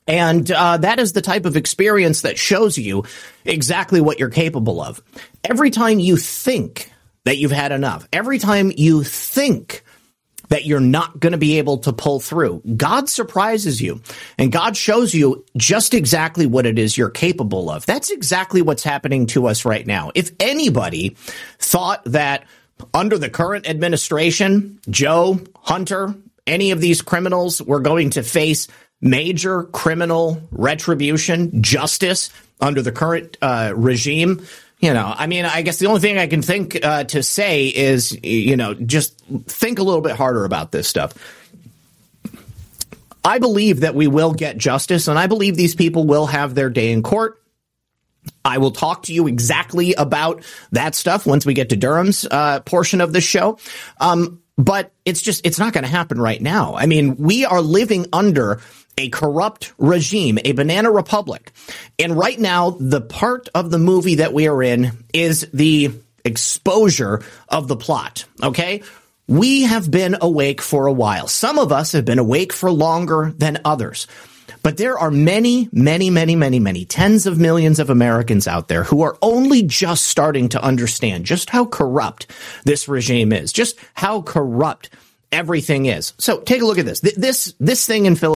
And uh, that is the type of experience that shows you exactly what you're capable of. Every time you think that you've had enough, every time you think that you're not going to be able to pull through, God surprises you and God shows you just exactly what it is you're capable of. That's exactly what's happening to us right now. If anybody thought that under the current administration, Joe, Hunter, any of these criminals were going to face major criminal retribution, justice under the current uh, regime. You know, I mean, I guess the only thing I can think uh, to say is, you know, just think a little bit harder about this stuff. I believe that we will get justice, and I believe these people will have their day in court. I will talk to you exactly about that stuff once we get to Durham's uh, portion of the show. Um, but it's just, it's not going to happen right now. I mean, we are living under a corrupt regime, a banana republic. And right now, the part of the movie that we are in is the exposure of the plot. Okay. We have been awake for a while. Some of us have been awake for longer than others. But there are many, many, many, many, many tens of millions of Americans out there who are only just starting to understand just how corrupt this regime is, just how corrupt everything is. So take a look at this. This, this thing in Philadelphia.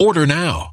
Order now.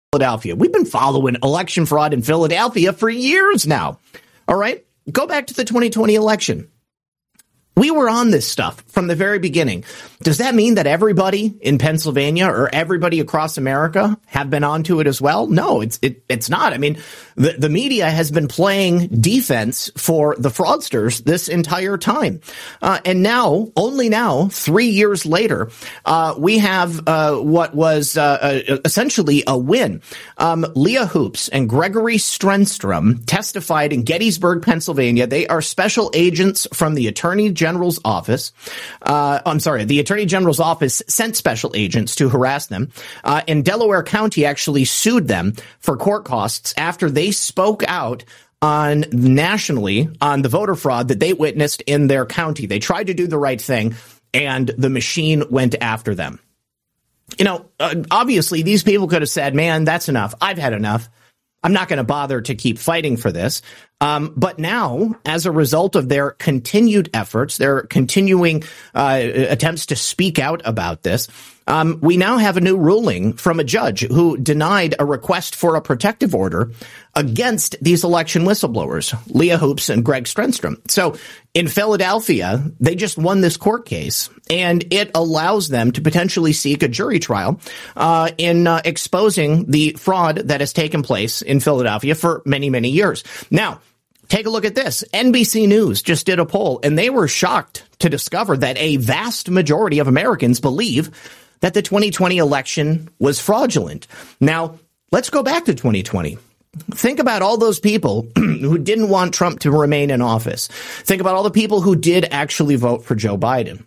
Philadelphia. We've been following election fraud in Philadelphia for years now. All right. Go back to the 2020 election. We were on this stuff from the very beginning. Does that mean that everybody in Pennsylvania or everybody across America have been onto it as well? No, it's it, it's not. I mean, the, the media has been playing defense for the fraudsters this entire time, uh, and now only now, three years later, uh, we have uh, what was uh, essentially a win. Um, Leah Hoopes and Gregory Stenstrom testified in Gettysburg, Pennsylvania. They are special agents from the Attorney General's office. Uh, I'm sorry, the Attorney General's office sent special agents to harass them. Uh, and Delaware County actually sued them for court costs after they spoke out on nationally on the voter fraud that they witnessed in their county. They tried to do the right thing and the machine went after them. You know, uh, obviously these people could have said, man, that's enough. I've had enough. I'm not going to bother to keep fighting for this. Um, but now, as a result of their continued efforts, their continuing uh, attempts to speak out about this, um, we now have a new ruling from a judge who denied a request for a protective order against these election whistleblowers, Leah Hoopes and Greg Stenstrom. So in Philadelphia, they just won this court case, and it allows them to potentially seek a jury trial uh, in uh, exposing the fraud that has taken place in Philadelphia for many, many years. Now, Take a look at this. NBC News just did a poll and they were shocked to discover that a vast majority of Americans believe that the 2020 election was fraudulent. Now, let's go back to 2020. Think about all those people who didn't want Trump to remain in office. Think about all the people who did actually vote for Joe Biden.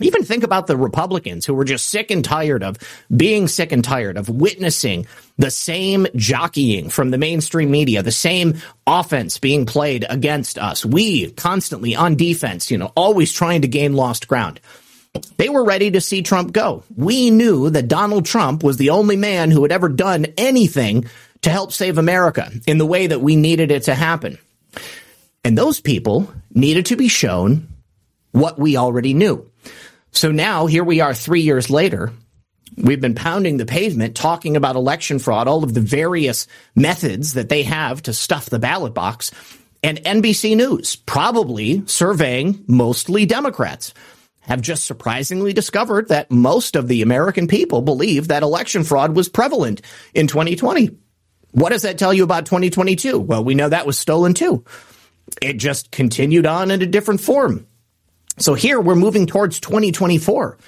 Even think about the Republicans who were just sick and tired of being sick and tired of witnessing the same jockeying from the mainstream media, the same offense being played against us. We constantly on defense, you know, always trying to gain lost ground. They were ready to see Trump go. We knew that Donald Trump was the only man who had ever done anything to help save America in the way that we needed it to happen. And those people needed to be shown what we already knew. So now here we are three years later. We've been pounding the pavement talking about election fraud, all of the various methods that they have to stuff the ballot box. And NBC News, probably surveying mostly Democrats, have just surprisingly discovered that most of the American people believe that election fraud was prevalent in 2020. What does that tell you about 2022? Well, we know that was stolen too. It just continued on in a different form. So here we're moving towards 2024.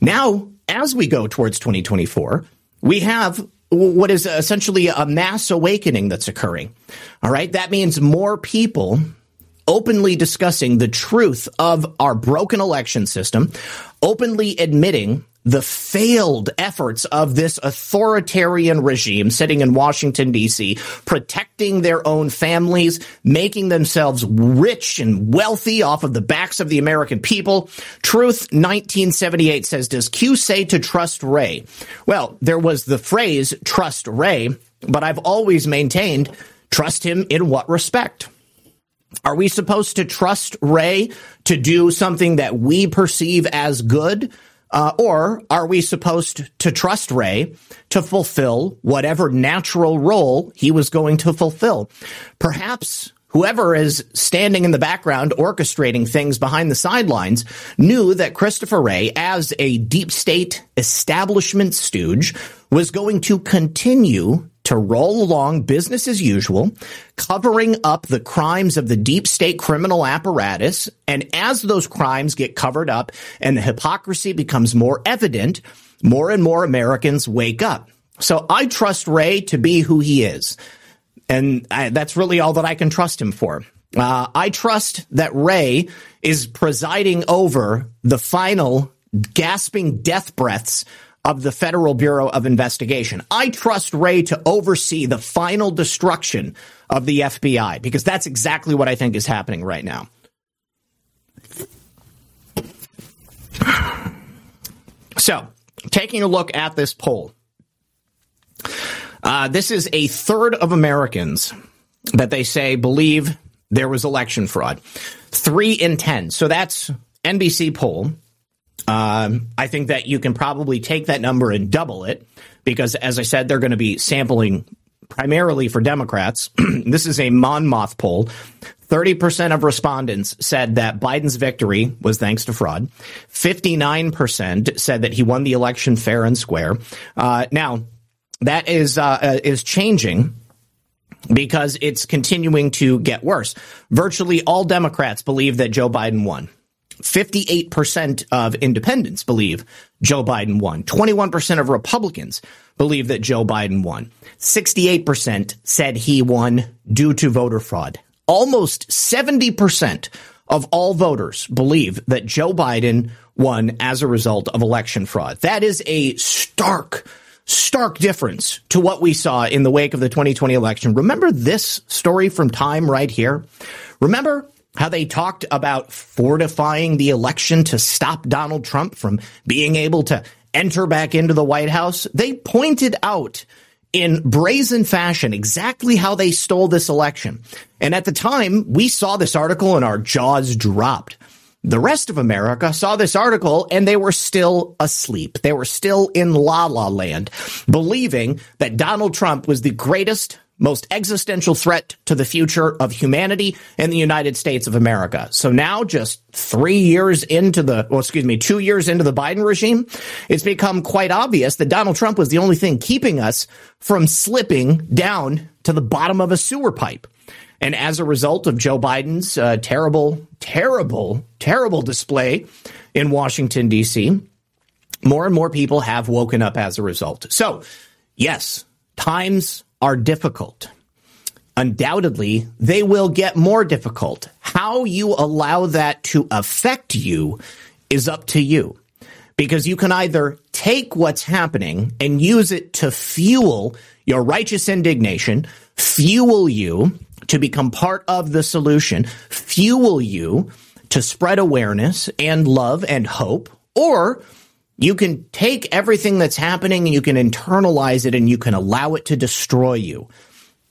Now, as we go towards 2024, we have what is essentially a mass awakening that's occurring. All right. That means more people openly discussing the truth of our broken election system, openly admitting the failed efforts of this authoritarian regime sitting in Washington, D.C., protecting their own families, making themselves rich and wealthy off of the backs of the American people. Truth 1978 says, Does Q say to trust Wray? Well, there was the phrase trust Wray, but I've always maintained trust him in what respect? Are we supposed to trust Wray to do something that we perceive as good? Uh, or are we supposed to trust Wray to fulfill whatever natural role he was going to fulfill? Perhaps whoever is standing in the background orchestrating things behind the sidelines knew that Christopher Wray, as a deep state establishment stooge, was going to continue to roll along business as usual, covering up the crimes of the deep state criminal apparatus. And as those crimes get covered up and the hypocrisy becomes more evident, more and more Americans wake up. So I trust Wray to be who he is. And I, that's really all that I can trust him for. Uh, I trust that Wray is presiding over the final gasping death breaths of the Federal Bureau of Investigation. I trust Wray to oversee the final destruction of the FBI because that's exactly what I think is happening right now. So, taking a look at this poll, uh, this is a third of Americans that they say believe there was election fraud. Three in 10. So that's NBC poll. Um, I think that you can probably take that number and double it because, as I said, they're going to be sampling primarily for Democrats. this is a Monmouth poll. 30% of respondents said that Biden's victory was thanks to fraud. 59% said that he won the election fair and square. Uh, now, that is, uh, uh is changing because it's continuing to get worse. Virtually all Democrats believe that Joe Biden won. 58% of independents believe Joe Biden won. 21% of Republicans believe that Joe Biden won. 68% said he won due to voter fraud. Almost 70% of all voters believe that Joe Biden won as a result of election fraud. That is a stark stark difference to what we saw in the wake of the 2020 election. Remember this story from Time right here? Remember how they talked about fortifying the election to stop Donald Trump from being able to enter back into the White House? They pointed out in brazen fashion exactly how they stole this election. And at the time, we saw this article and our jaws dropped. The rest of America saw this article and they were still asleep. They were still in la la land, believing that Donald Trump was the greatest, most existential threat to the future of humanity and the United States of America. So now, just three years into the, well, excuse me, two years into the Biden regime, it's become quite obvious that Donald Trump was the only thing keeping us from slipping down to the bottom of a sewer pipe. And as a result of Joe Biden's uh, terrible, terrible, terrible display in Washington, D.C., more and more people have woken up as a result. So, yes, times are difficult. Undoubtedly, they will get more difficult. How you allow that to affect you is up to you. Because you can either take what's happening and use it to fuel your righteous indignation, fuel you to become part of the solution, fuel you to spread awareness and love and hope, or you can take everything that's happening and you can internalize it and you can allow it to destroy you.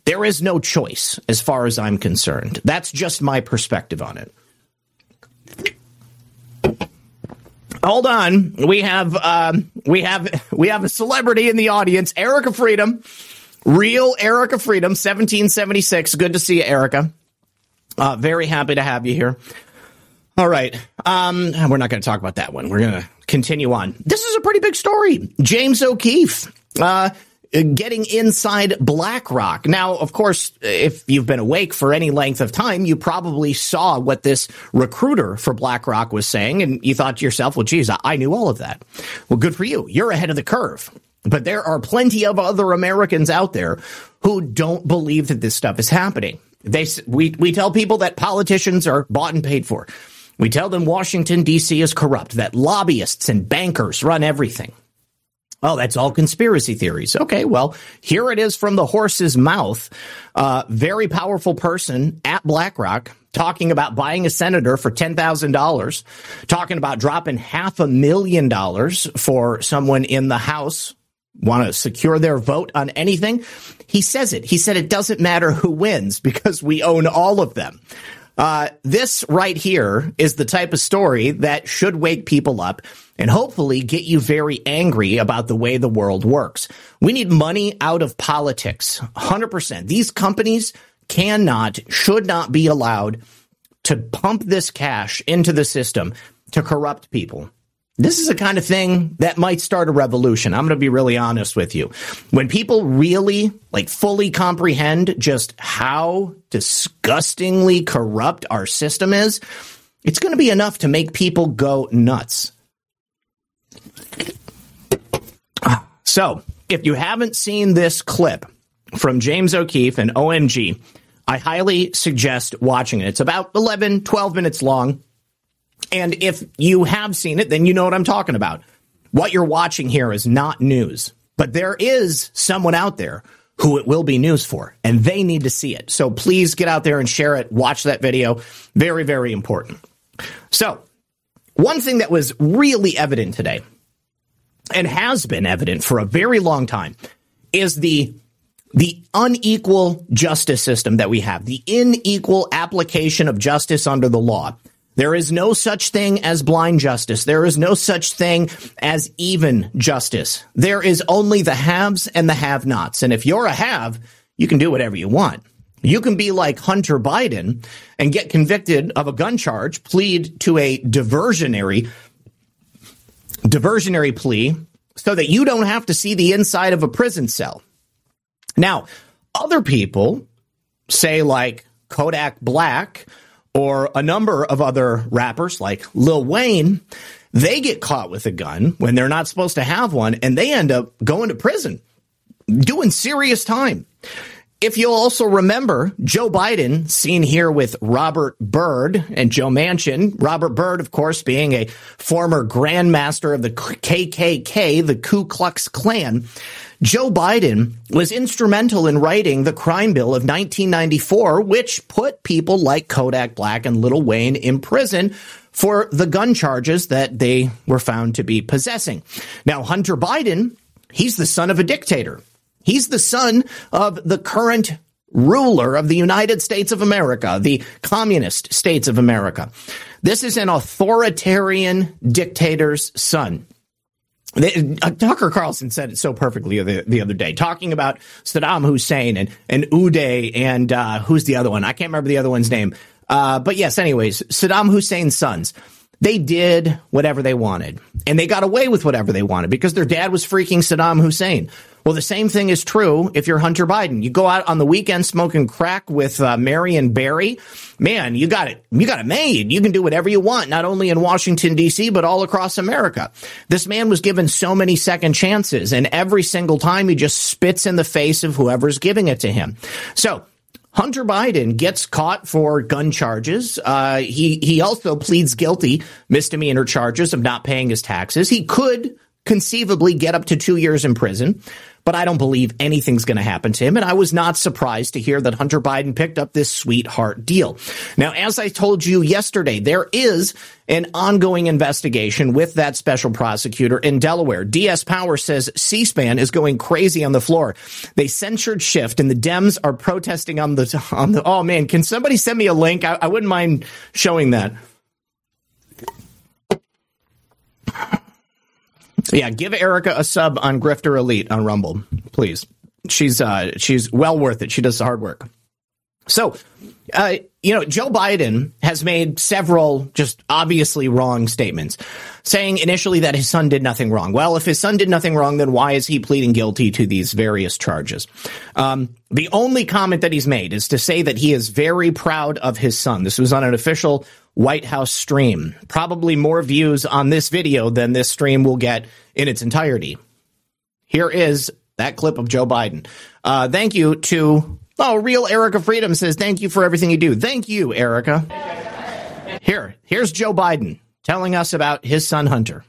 There is no choice as far as I'm concerned. That's just my perspective on it. Hold on, we have um, we have we have a celebrity in the audience, Erica Freedom. Real Erica Freedom, 1776. Good to see you, Erica. Uh, very happy to have you here. All right. Um, we're not going to talk about that one. We're going to continue on. This is a pretty big story. James O'Keefe, uh, getting inside BlackRock. Now, of course, if you've been awake for any length of time, you probably saw what this recruiter for BlackRock was saying, and you thought to yourself, well, geez, I knew all of that. Well, good for you. You're ahead of the curve. But there are plenty of other Americans out there who don't believe that this stuff is happening. They, we, we tell people that politicians are bought and paid for. We tell them Washington, D.C. is corrupt, that lobbyists and bankers run everything. Oh, that's all conspiracy theories. Okay, well, here it is from the horse's mouth. Uh, very powerful person at BlackRock talking about buying a senator for $10,000, talking about dropping half a million dollars for someone in the House want to secure their vote on anything, he says it. He said it doesn't matter who wins because we own all of them. Uh, this right here is the type of story that should wake people up and hopefully get you very angry about the way the world works. We need money out of politics. 100%. These companies cannot, should not be allowed to pump this cash into the system to corrupt people. This is the kind of thing that might start a revolution. I'm going to be really honest with you. When people really, like, fully comprehend just how disgustingly corrupt our system is, it's going to be enough to make people go nuts. So, if you haven't seen this clip from James O'Keefe and OMG, I highly suggest watching it. It's about 11, 12 minutes long. And if you have seen it, then you know what I'm talking about. what you're watching here is not news, but there is someone out there who it will be news for, and they need to see it. So please get out there and share it. Watch that video. Very, very important. So, one thing that was really evident today and has been evident for a very long time is the the unequal justice system that we have, the unequal application of justice under the law. There is no such thing as blind justice. There is no such thing as even justice. There is only the haves and the have nots. And if you're a have, you can do whatever you want. You can be like Hunter Biden and get convicted of a gun charge, plead to a diversionary, diversionary plea so that you don't have to see the inside of a prison cell. Now, other people say like Kodak Black or a number of other rappers like Lil Wayne, they get caught with a gun when they're not supposed to have one and they end up going to prison, doing serious time. If you'll also remember, Joe Biden, seen here with Robert Byrd and Joe Manchin. Robert Byrd, of course, being a former grandmaster of the KKK, the Ku Klux Klan. Joe Biden was instrumental in writing the crime bill of 1994, which put people like Kodak Black and Lil Wayne in prison for the gun charges that they were found to be possessing. Now, Hunter Biden, he's the son of a dictator. He's the son of the current ruler of the United States of America, the communist states of America. This is an authoritarian dictator's son. Uh, Tucker Carlson said it so perfectly the, the other day, talking about Saddam Hussein and, and Uday and uh, who's the other one? I can't remember the other one's name. Uh, but yes, anyways, Saddam Hussein's sons. They did whatever they wanted, and they got away with whatever they wanted because their dad was freaking Saddam Hussein. Well, the same thing is true if you're Hunter Biden. You go out on the weekend smoking crack with uh, Marion Barry. Man, you got it. You got it made. You can do whatever you want, not only in Washington D.C., but all across America. This man was given so many second chances, and every single time he just spits in the face of whoever's giving it to him. So, Hunter Biden gets caught for gun charges. Uh, he he also pleads guilty misdemeanor charges of not paying his taxes. He could conceivably get up to two years in prison but I don't believe anything's going to happen to him. And I was not surprised to hear that Hunter Biden picked up this sweetheart deal. Now, as I told you yesterday, there is an ongoing investigation with that special prosecutor in Delaware. DS Power says C-SPAN is going crazy on the floor. They censored Schiff and the Dems are protesting on the, on the, oh man, can somebody send me a link? I, I wouldn't mind showing that. Yeah, give Erica a sub on Grifter Elite on Rumble, please. She's uh she's well worth it. She does the hard work. So, uh, you know, Joe Biden has made several just obviously wrong statements, saying initially that his son did nothing wrong. Well, if his son did nothing wrong, then why is he pleading guilty to these various charges? Um, the only comment that he's made is to say that he is very proud of his son. This was on an official White House stream. Probably more views on this video than this stream will get in its entirety. Here is that clip of Joe Biden. Uh, thank you to, oh, real Erica Freedom says, thank you for everything you do. Thank you, Erica. Here, here's Joe Biden telling us about his son Hunter.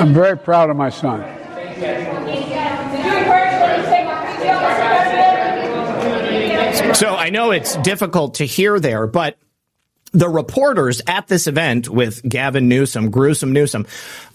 I'm very proud of my son. So I know it's difficult to hear there, but the reporters at this event with Gavin Newsom, gruesome Newsom,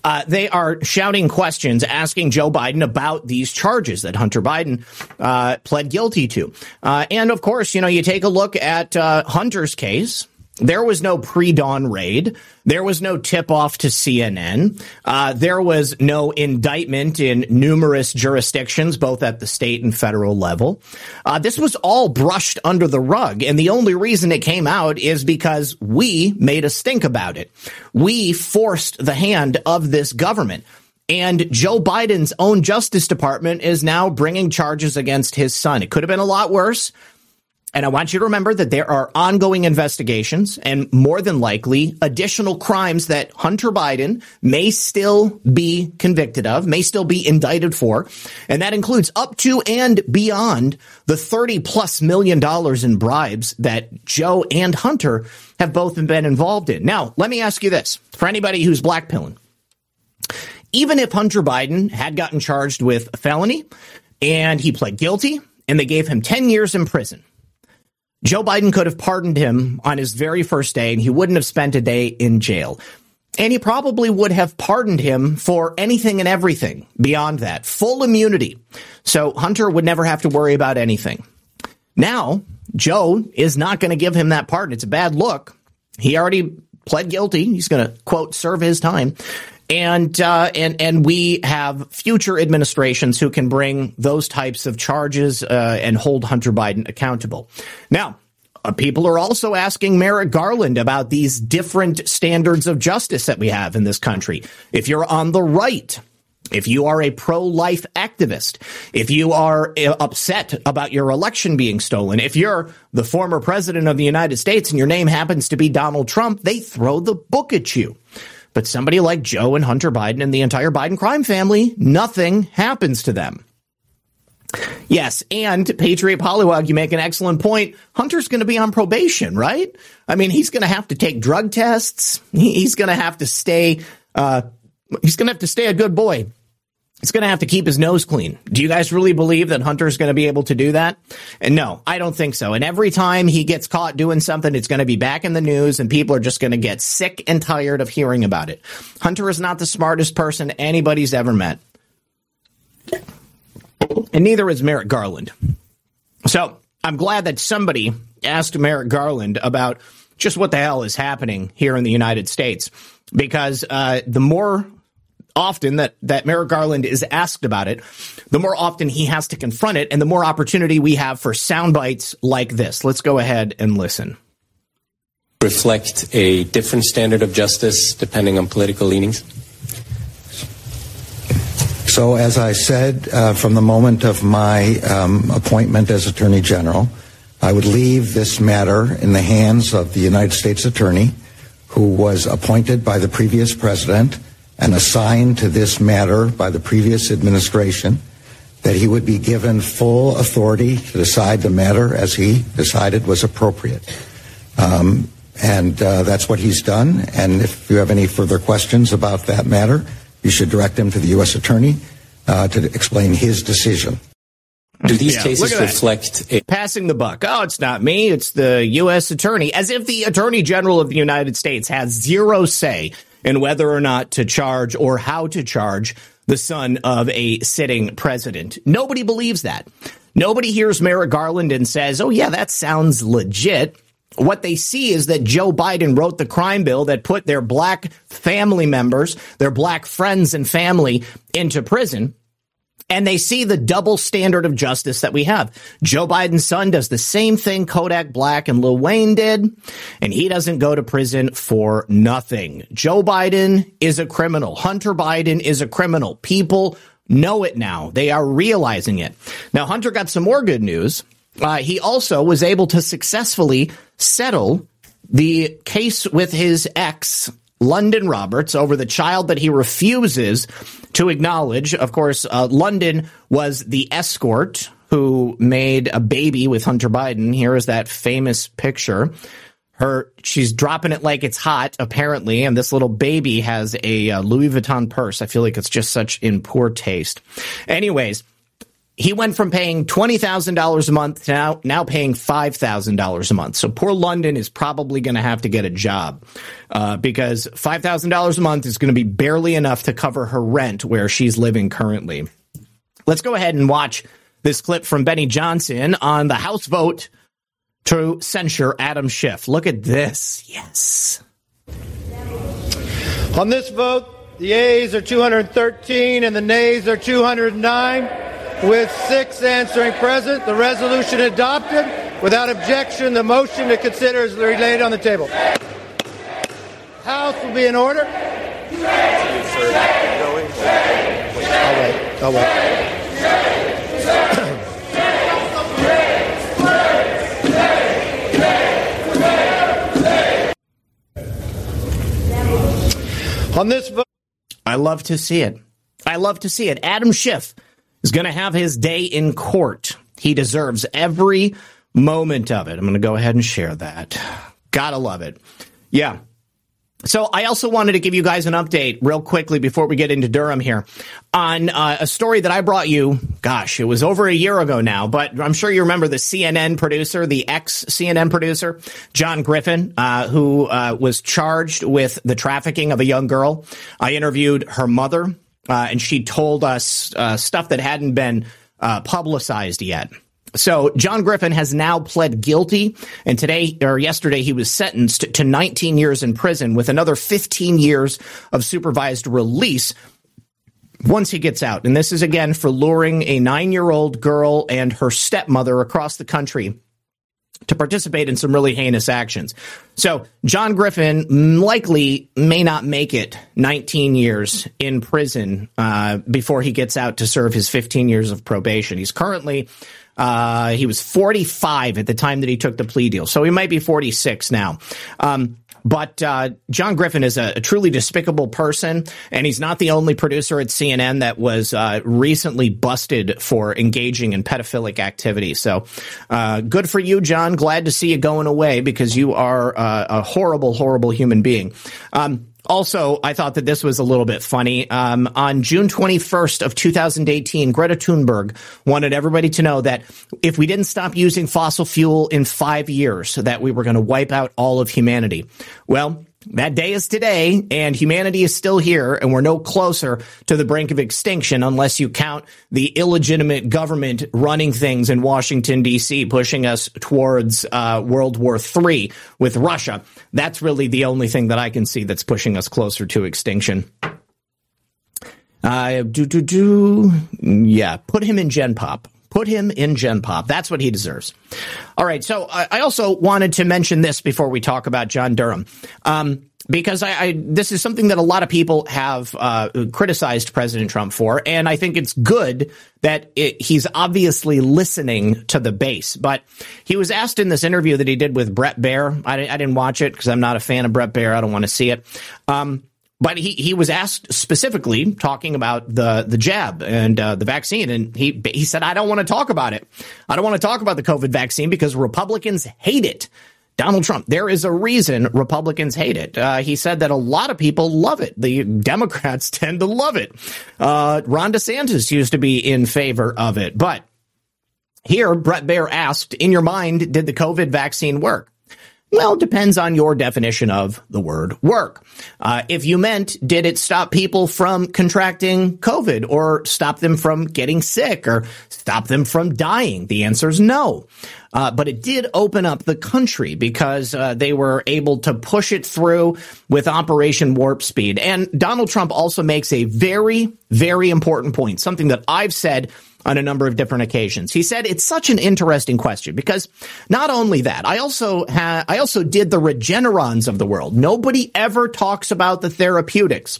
uh, they are shouting questions, asking Joe Biden about these charges that Hunter Biden uh, pled guilty to. Uh, and of course, you know, you take a look at uh, Hunter's case. There was no pre-dawn raid. There was no tip-off to CNN. Uh, there was no indictment in numerous jurisdictions, both at the state and federal level. Uh, this was all brushed under the rug, and the only reason it came out is because we made a stink about it. We forced the hand of this government. And Joe Biden's own Justice Department is now bringing charges against his son. It could have been a lot worse. And I want you to remember that there are ongoing investigations and more than likely additional crimes that Hunter Biden may still be convicted of, may still be indicted for. And that includes up to and beyond the 30 plus million dollars in bribes that Joe and Hunter have both been involved in. Now, let me ask you this for anybody who's blackpilling. Even if Hunter Biden had gotten charged with a felony and he pled guilty and they gave him 10 years in prison, Joe Biden could have pardoned him on his very first day and he wouldn't have spent a day in jail. And he probably would have pardoned him for anything and everything beyond that. Full immunity. So Hunter would never have to worry about anything. Now, Joe is not going to give him that pardon. It's a bad look. He already pled guilty. He's going to, quote, serve his time and uh, and and we have future administrations who can bring those types of charges uh, and hold Hunter Biden accountable. Now. Uh, people are also asking Merrick Garland about these different standards of justice that we have in this country. If you're on the right, if you are a pro-life activist, if you are uh, upset about your election being stolen, if you're the former president of the United States and your name happens to be Donald Trump, they throw the book at you. But somebody like Joe and Hunter Biden and the entire Biden crime family, nothing happens to them. Yes, and Patriot Pollywog, you make an excellent point. Hunter's going to be on probation, right? I mean, he's going to have to take drug tests. He's going to have to stay. Uh, he's going to have to stay a good boy. He's going to have to keep his nose clean. Do you guys really believe that Hunter's going to be able to do that? And no, I don't think so. And every time he gets caught doing something, it's going to be back in the news and people are just going to get sick and tired of hearing about it. Hunter is not the smartest person anybody's ever met. And neither is Merrick Garland. So I'm glad that somebody asked Merrick Garland about just what the hell is happening here in the United States. Because uh, the more often that, that Merrick Garland is asked about it, the more often he has to confront it and the more opportunity we have for sound bites like this. Let's go ahead and listen. Reflect a different standard of justice depending on political leanings? So, as I said uh, from the moment of my um, appointment as Attorney General, I would leave this matter in the hands of the United States Attorney, who was appointed by the previous president and assigned to this matter by the previous administration, that he would be given full authority to decide the matter as he decided was appropriate. Um, and uh, that's what he's done. And if you have any further questions about that matter, you should direct them to the U.S. Attorney uh, to explain his decision. Do these yeah, cases reflect a- passing the buck? Oh, it's not me. It's the U.S. Attorney, as if the Attorney General of the United States has zero say and whether or not to charge or how to charge the son of a sitting president. Nobody believes that. Nobody hears Merrick Garland and says, oh, yeah, that sounds legit. What they see is that Joe Biden wrote the crime bill that put their black family members, their black friends and family into prison and they see the double standard of justice that we have. Joe Biden's son does the same thing Kodak Black and Lil Wayne did, and he doesn't go to prison for nothing. Joe Biden is a criminal. Hunter Biden is a criminal. People know it now. They are realizing it. Now, Hunter got some more good news. Uh, he also was able to successfully settle the case with his ex Lunden Roberts over the child that he refuses to acknowledge. Of course, uh, Lunden was the escort who made a baby with Hunter Biden. Here is that famous picture. Her, she's dropping it like it's hot, apparently, and this little baby has a uh, Louis Vuitton purse. I feel like it's just such in poor taste. Anyways, he went from paying $20,000 a month to now, now paying $5,000 a month. So poor Lunden is probably going to have to get a job uh, because $5,000 a month is going to be barely enough to cover her rent where she's living currently. Let's go ahead and watch this clip from Benny Johnson on the House vote to censure Adam Schiff. Look at this. Yes. On this vote, the ayes are 213 and the nays are 209 with six answering present. The resolution adopted. Without objection, the motion to consider is laid on the table. House will be in order. On this vote. I love to see it. I love to see it. Adam Schiff is going to have his day in court. He deserves every moment of it. I'm going to go ahead and share that. Gotta love it. Yeah. So I also wanted to give you guys an update real quickly before we get into Durham here on uh, a story that I brought you. Gosh, it was over a year ago now, but I'm sure you remember the CNN producer, the ex CNN producer, John Griffin, uh, who uh, was charged with the trafficking of a young girl. I interviewed her mother, uh, and she told us uh, stuff that hadn't been uh, publicized yet. So John Griffin has now pled guilty, and today or yesterday he was sentenced to 19 years in prison with another 15 years of supervised release once he gets out. And this is again for luring a nine year old girl and her stepmother across the country to participate in some really heinous actions. So John Griffin likely may not make it 19 years in prison uh, before he gets out to serve his 15 years of probation. He's currently uh, he was 45 at the time that he took the plea deal, so he might be 46 now. Um, but uh, John Griffin is a, a, truly despicable person, and he's not the only producer at CNN that was uh, recently busted for engaging in pedophilic activity. So, uh, good for you, John. Glad to see you going away because you are uh, a horrible, horrible human being. Um, also, I thought that this was a little bit funny. Um, on June 21st of 2018, Greta Thunberg wanted everybody to know that if we didn't stop using fossil fuel in five years, that we were going to wipe out all of humanity. Well, that day is today, and humanity is still here, and we're no closer to the brink of extinction unless you count the illegitimate government running things in Washington, D.C., pushing us towards uh, World War III with Russia. That's really the only thing that I can see that's pushing us closer to extinction. Uh, do, do, do. Yeah, put him in Gen Pop. Put him in Gen Pop. That's what he deserves. All right. So I also wanted to mention this before we talk about John Durham. Um, because I, I, this is something that a lot of people have uh, criticized President Trump for, and I think it's good that it, he's obviously listening to the base. But he was asked in this interview that he did with Brett Baier. I, I didn't watch it because I'm not a fan of Brett Baier. I don't want to see it. Um, but he, he was asked specifically talking about the the jab and uh, the vaccine, and he he said, "I don't want to talk about it. I don't want to talk about the COVID vaccine because Republicans hate it." Donald Trump. There is a reason Republicans hate it. Uh, he said that a lot of people love it. The Democrats tend to love it. Uh, Ron DeSantis used to be in favor of it, but here Brett Baier asked, "In your mind, did the COVID vaccine work?" Well, it depends on your definition of the word work. Uh, if you meant, did it stop people from contracting COVID or stop them from getting sick or stop them from dying? The answer is no. Uh, but it did open up the country because uh, they were able to push it through with Operation Warp Speed. And Donald Trump also makes a very, very important point, something that I've said on a number of different occasions. He said it's such an interesting question because not only that, I also ha- I also did the Regenerons of the world. Nobody ever talks about the therapeutics.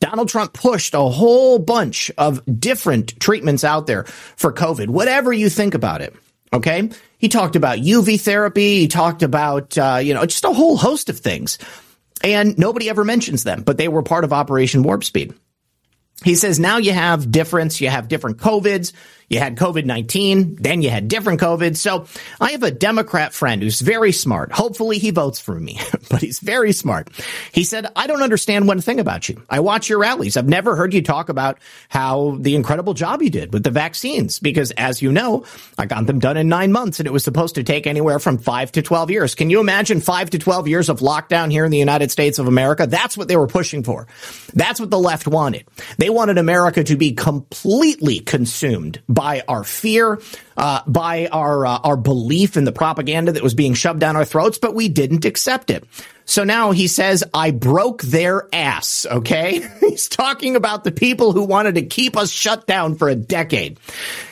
Donald Trump pushed a whole bunch of different treatments out there for COVID, whatever you think about it. Okay. He talked about UV therapy. He talked about, uh, you know, just a whole host of things. And nobody ever mentions them, but they were part of Operation Warp Speed. He says now you have difference, you have different COVIDs, you had COVID 19, then you had different COVID. So I have a Democrat friend who's very smart. Hopefully he votes for me, but he's very smart. He said, I don't understand one thing about you. I watch your rallies. I've never heard you talk about how the incredible job you did with the vaccines, because as you know, I got them done in nine months and it was supposed to take anywhere from five to 12 years. Can you imagine five to 12 years of lockdown here in the United States of America? That's what they were pushing for. That's what the left wanted. They wanted America to be completely consumed by our fear, uh, by our uh, our belief in the propaganda that was being shoved down our throats, but we didn't accept it. So now he says, I broke their ass. Okay. He's talking about the people who wanted to keep us shut down for a decade.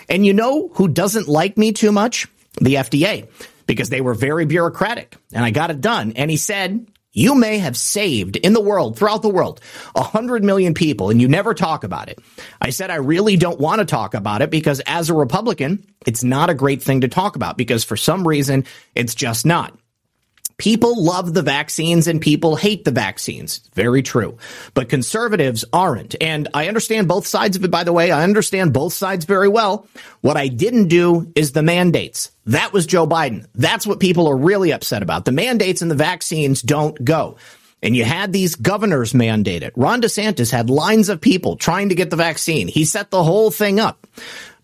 And you know who doesn't like me too much? The FDA, because they were very bureaucratic and I got it done. And he said, you may have saved in the world, throughout the world, 100 million people, and you never talk about it. I said, I really don't want to talk about it because as a Republican, it's not a great thing to talk about because for some reason, it's just not. People love the vaccines and people hate the vaccines. Very true. But conservatives aren't. And I understand both sides of it, by the way. I understand both sides very well. What I didn't do is the mandates. That was Joe Biden. That's what people are really upset about. The mandates and the vaccines don't go. And you had these governors mandate it. Ron DeSantis had lines of people trying to get the vaccine. He set the whole thing up.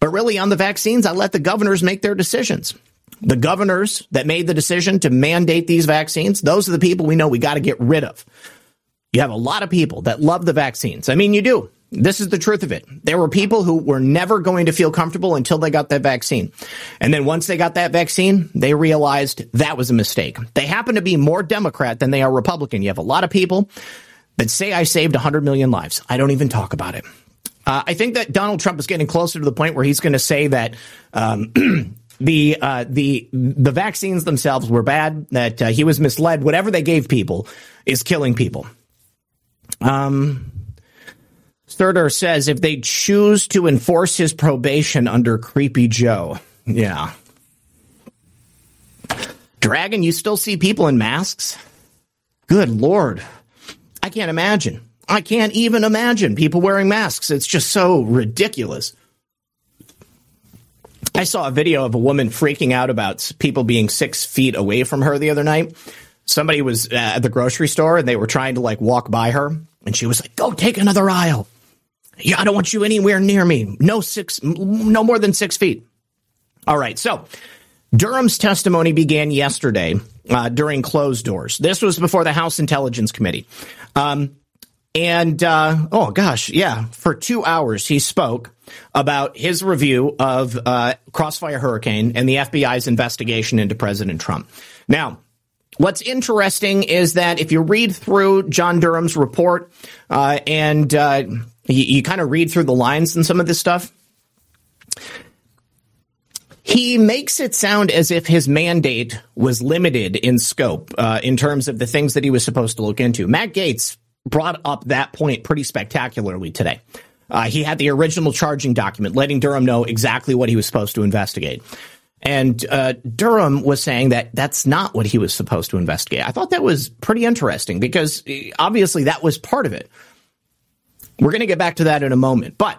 But really, on the vaccines, I let the governors make their decisions. The governors that made the decision to mandate these vaccines, those are the people we know we got to get rid of. You have a lot of people that love the vaccines. I mean, you do. This is the truth of it. There were people who were never going to feel comfortable until they got that vaccine. And then once they got that vaccine, they realized that was a mistake. They happen to be more Democrat than they are Republican. You have a lot of people that say I saved 100 million lives. I don't even talk about it. Uh, I think that Donald Trump is getting closer to the point where he's going to say that um, the uh, the the vaccines themselves were bad, that uh, he was misled. Whatever they gave people is killing people. Um, Sturder says if they choose to enforce his probation under Creepy Joe, yeah. Dragon, you still see people in masks? Good lord. I can't imagine. I can't even imagine people wearing masks. It's just so ridiculous. I saw a video of a woman freaking out about people being six feet away from her the other night. Somebody was uh, at the grocery store and they were trying to like walk by her, and she was like, "Go take another aisle." Yeah, I don't want you anywhere near me. No six, no more than six feet. All right. So Durham's testimony began yesterday uh, during closed doors. This was before the House Intelligence Committee. Um, and uh, oh gosh, yeah, for two hours he spoke about his review of uh, Crossfire Hurricane and the FBI's investigation into President Trump. Now, What's interesting is that if you read through John Durham's report uh, and uh, you, you kind of read through the lines and some of this stuff. He makes it sound as if his mandate was limited in scope uh, in terms of the things that he was supposed to look into. Matt Gaetz brought up that point pretty spectacularly today. Uh, he had the original charging document letting Durham know exactly what he was supposed to investigate. And uh, Durham was saying that that's not what he was supposed to investigate. I thought that was pretty interesting because uh, obviously that was part of it. We're going to get back to that in a moment. But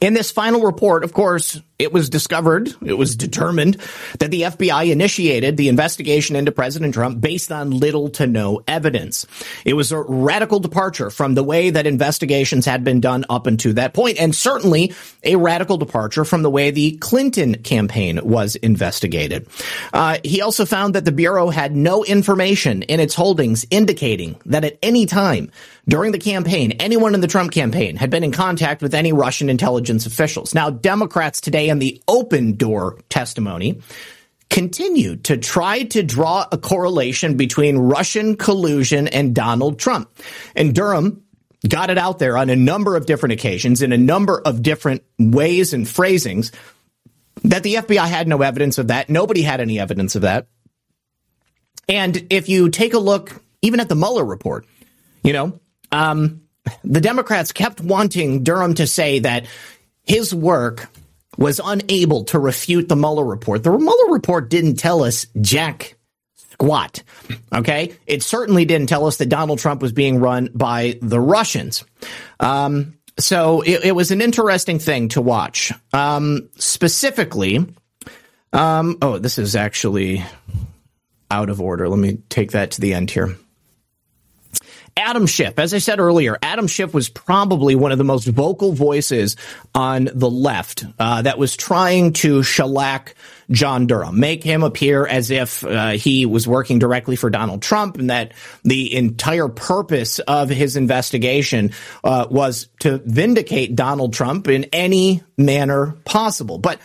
in this final report, of course, it was discovered, it was determined that the FBI initiated the investigation into President Trump based on little to no evidence. It was a radical departure from the way that investigations had been done up until that point, and certainly a radical departure from the way the Clinton campaign was investigated. Uh, he also found that the Bureau had no information in its holdings indicating that at any time during the campaign, anyone in the Trump campaign had been in contact with any Russian intelligence officials. Now, Democrats today in the open door testimony continued to try to draw a correlation between Russian collusion and Donald Trump. And Durham got it out there on a number of different occasions in a number of different ways and phrasings that the FBI had no evidence of that. Nobody had any evidence of that. And if you take a look even at the Mueller report, you know, um, the Democrats kept wanting Durham to say that his work was unable to refute the Mueller report. The Mueller report didn't tell us jack squat. Okay. It certainly didn't tell us that Donald Trump was being run by the Russians. Um, so it, it, was an interesting thing to watch. Um, specifically, um, oh, this is actually out of order. Let me take that to the end here. Adam Schiff, as I said earlier, Adam Schiff was probably one of the most vocal voices on the left uh, that was trying to shellac John Durham, make him appear as if uh, he was working directly for Donald Trump, and that the entire purpose of his investigation uh, was to vindicate Donald Trump in any manner possible. But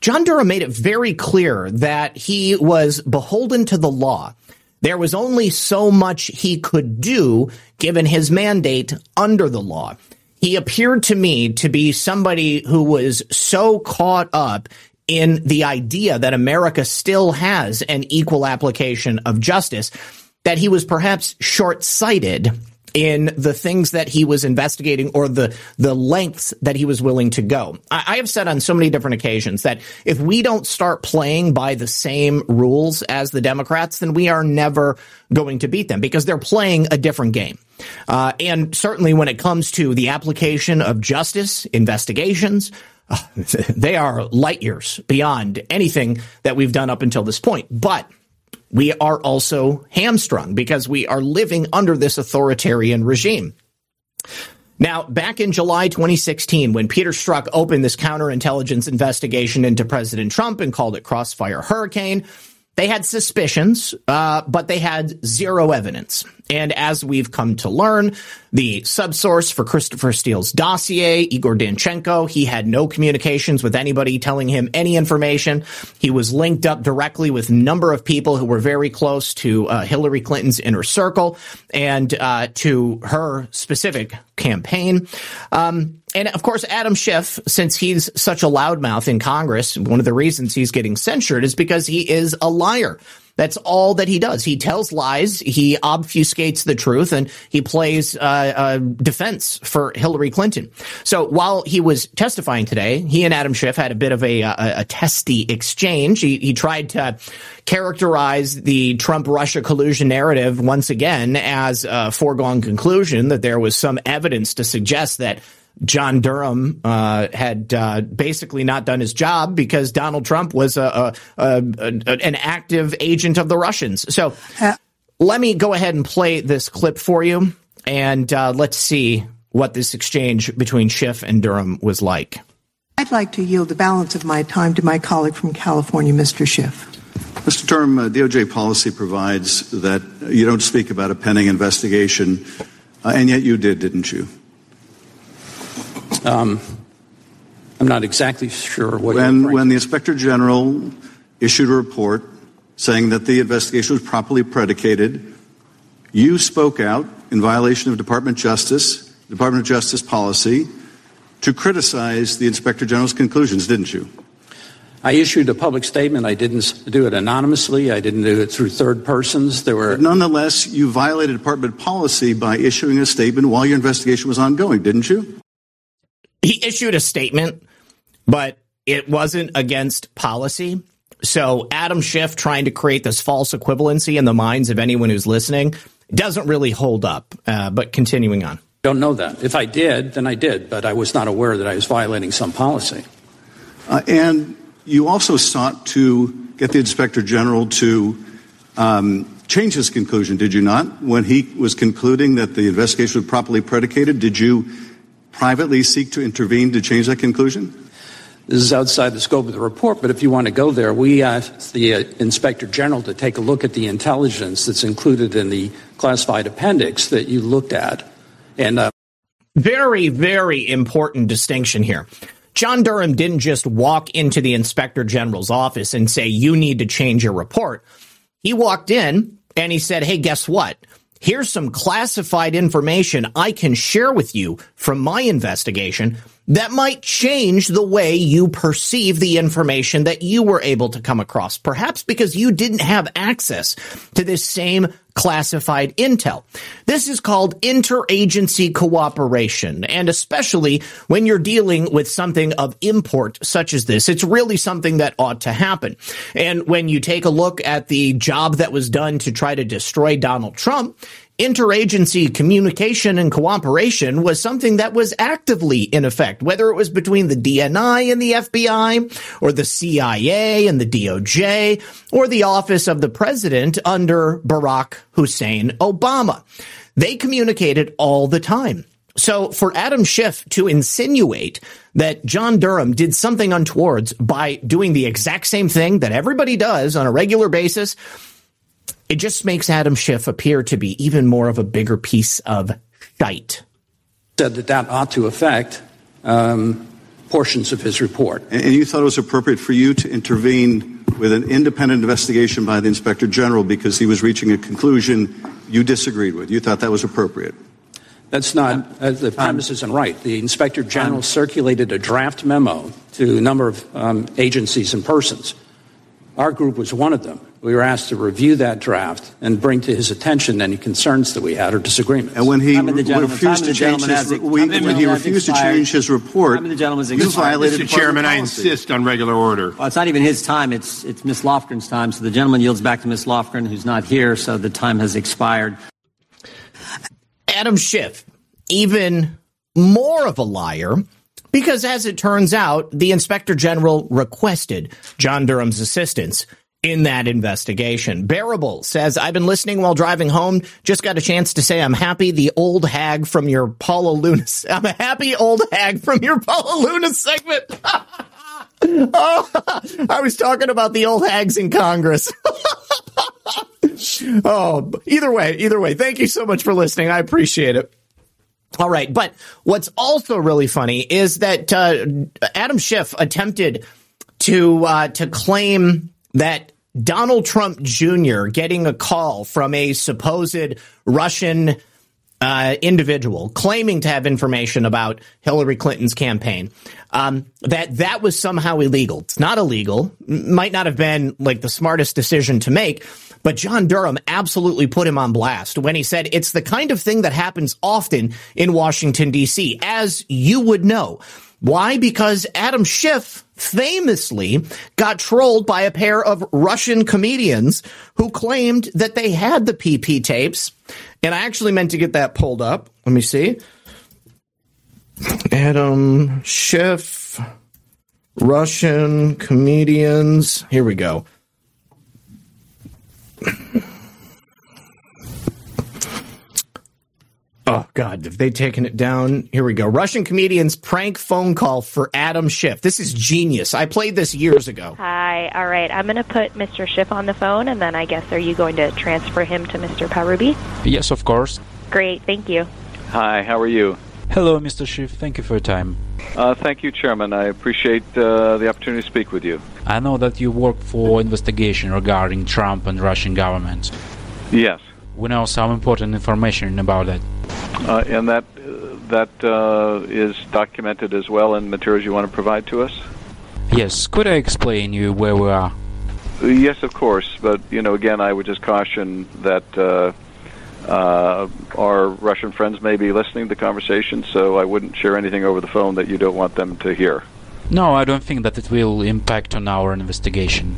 John Durham made it very clear that he was beholden to the law there was only so much he could do given his mandate under the law. He appeared to me to be somebody who was so caught up in the idea that America still has an equal application of justice that he was perhaps short sighted in the things that he was investigating or the the lengths that he was willing to go. I, I, have said on so many different occasions that if we don't start playing by the same rules as the Democrats, then we are never going to beat them because they're playing a different game. Uh, and certainly when it comes to the application of justice, investigations, uh, they are light years beyond anything that we've done up until this point. But we are also hamstrung because we are living under this authoritarian regime. Now, back in July 2016, when Peter Strzok opened this counterintelligence investigation into President Trump and called it Crossfire Hurricane, they had suspicions, uh, but they had zero evidence. And as we've come to learn, the subsource for Christopher Steele's dossier, Igor Danchenko, he had no communications with anybody telling him any information. He was linked up directly with a number of people who were very close to uh, Hillary Clinton's inner circle and uh, to her specific campaign. Um, and of course, Adam Schiff, since he's such a loudmouth in Congress, one of the reasons he's getting censured is because he is a liar. That's all that he does. He tells lies, he obfuscates the truth, and he plays uh, uh, defense for Hillary Clinton. So while he was testifying today, he and Adam Schiff had a bit of a, a, a testy exchange. He, he tried to characterize the Trump Russia collusion narrative once again as a foregone conclusion that there was some evidence to suggest that John Durham uh, had uh, basically not done his job because Donald Trump was a, a, a, an active agent of the Russians. So uh, let me go ahead and play this clip for you, and uh, let's see what this exchange between Schiff and Durham was like. I'd like to yield the balance of my time to my colleague from California, Mr. Schiff. Mr. Durham, uh, DOJ policy provides that you don't speak about a pending investigation, uh, and yet you did, didn't you? Um, I'm not exactly sure what. When when the inspector general issued a report saying that the investigation was properly predicated, you spoke out in violation of Department of Justice Department of Justice policy to criticize the inspector general's conclusions, didn't you? I issued a public statement. I didn't do it anonymously. I didn't do it through third persons. There were but nonetheless you violated department policy by issuing a statement while your investigation was ongoing, didn't you? He issued a statement, but it wasn't against policy. So Adam Schiff trying to create this false equivalency in the minds of anyone who's listening doesn't really hold up. Uh, but continuing on. Don't know that. If I did, then I did, but I was not aware that I was violating some policy. Uh, and you also sought to get the inspector general to um, change his conclusion, did you not? When he was concluding that the investigation was properly predicated, did you privately seek to intervene to change that conclusion? This is outside the scope of the report, but if you want to go there, we asked the uh, Inspector General to take a look at the intelligence that's included in the classified appendix that you looked at. And uh, very, very important distinction here. John Durham didn't just walk into the Inspector General's office and say, You need to change your report. He walked in and he said, Hey, guess what? Here's some classified information I can share with you from my investigation that might change the way you perceive the information that you were able to come across. Perhaps because you didn't have access to this same classified intel. This is called interagency cooperation. And especially when you're dealing with something of import such as this, it's really something that ought to happen. And when you take a look at the job that was done to try to destroy Donald Trump, interagency communication and cooperation was something that was actively in effect, whether it was between the DNI and the FBI, or the CIA and the DOJ, or the office of the president under Barack Hussein Obama. They communicated all the time. So for Adam Schiff to insinuate that John Durham did something untowards by doing the exact same thing that everybody does on a regular basis, it just makes Adam Schiff appear to be even more of a bigger piece of shite. Said that that ought to affect um, portions of his report. And you thought it was appropriate for you to intervene with an independent investigation by the inspector general because he was reaching a conclusion you disagreed with. You thought that was appropriate. That's not, uh, the premise isn't right. The inspector general circulated a draft memo to a number of um, agencies and persons. Our group was one of them. We were asked to review that draft and bring to his attention any concerns that we had or disagreements. And when he Time of the gentleman- refused to change his, has- we- time of the when he refused to change his report, Time of the gentleman's you violated Mr. public Chairman, I insist on regular order. Well, it's not even his time. It's it's Miss Lofgren's time. So the gentleman yields back to Miss Lofgren, who's not here. So the time has expired. Adam Schiff, even more of a liar, because as it turns out, the inspector general requested John Durham's assistance in that investigation. Bearable says, I've been listening while driving home. Just got a chance to say I'm happy the old hag from your Paula Luna. I'm a happy old hag from your Paula Luna segment. oh, I was talking about the old hags in Congress. oh, either way, either way, thank you so much for listening. I appreciate it. All right, but what's also really funny is that uh, Adam Schiff attempted to uh, to claim that Donald Trump Jr. getting a call from a supposed Russian uh, individual claiming to have information about Hillary Clinton's campaign, um, that that was somehow illegal. It's not illegal. Might not have been like the smartest decision to make, but John Durham absolutely put him on blast when he said it's the kind of thing that happens often in Washington D.C., as you would know. Why? Because Adam Schiff famously got trolled by a pair of Russian comedians who claimed that they had the PP tapes. And I actually meant to get that pulled up. Let me see. Adam Schiff, Russian comedians. Here we go. Oh God, have they taken it down? Here we go. Russian comedians prank phone call for Adam Schiff. This is genius. I played this years ago. Hi. All right. I'm going to put Mr. Schiff on the phone, and then I guess are you going to transfer him to Mr. Parubiy? Yes, of course. Great. Thank you. Hi, how are you? Hello, Mr. Schiff. Thank you for your time. Uh, thank you, Chairman. I appreciate uh, the opportunity to speak with you. I know that you work for investigation regarding Trump and Russian government. Yes, We know some important information about that. uh, and that that uh, is documented as well in materials you want to provide to us. Yes, could I explain you where we are? Yes, of course, but you know, again, I would just caution that uh, uh, our Russian friends may be listening to the conversation, so I wouldn't share anything over the phone that you don't want them to hear. No, I don't think that it will impact on our investigation.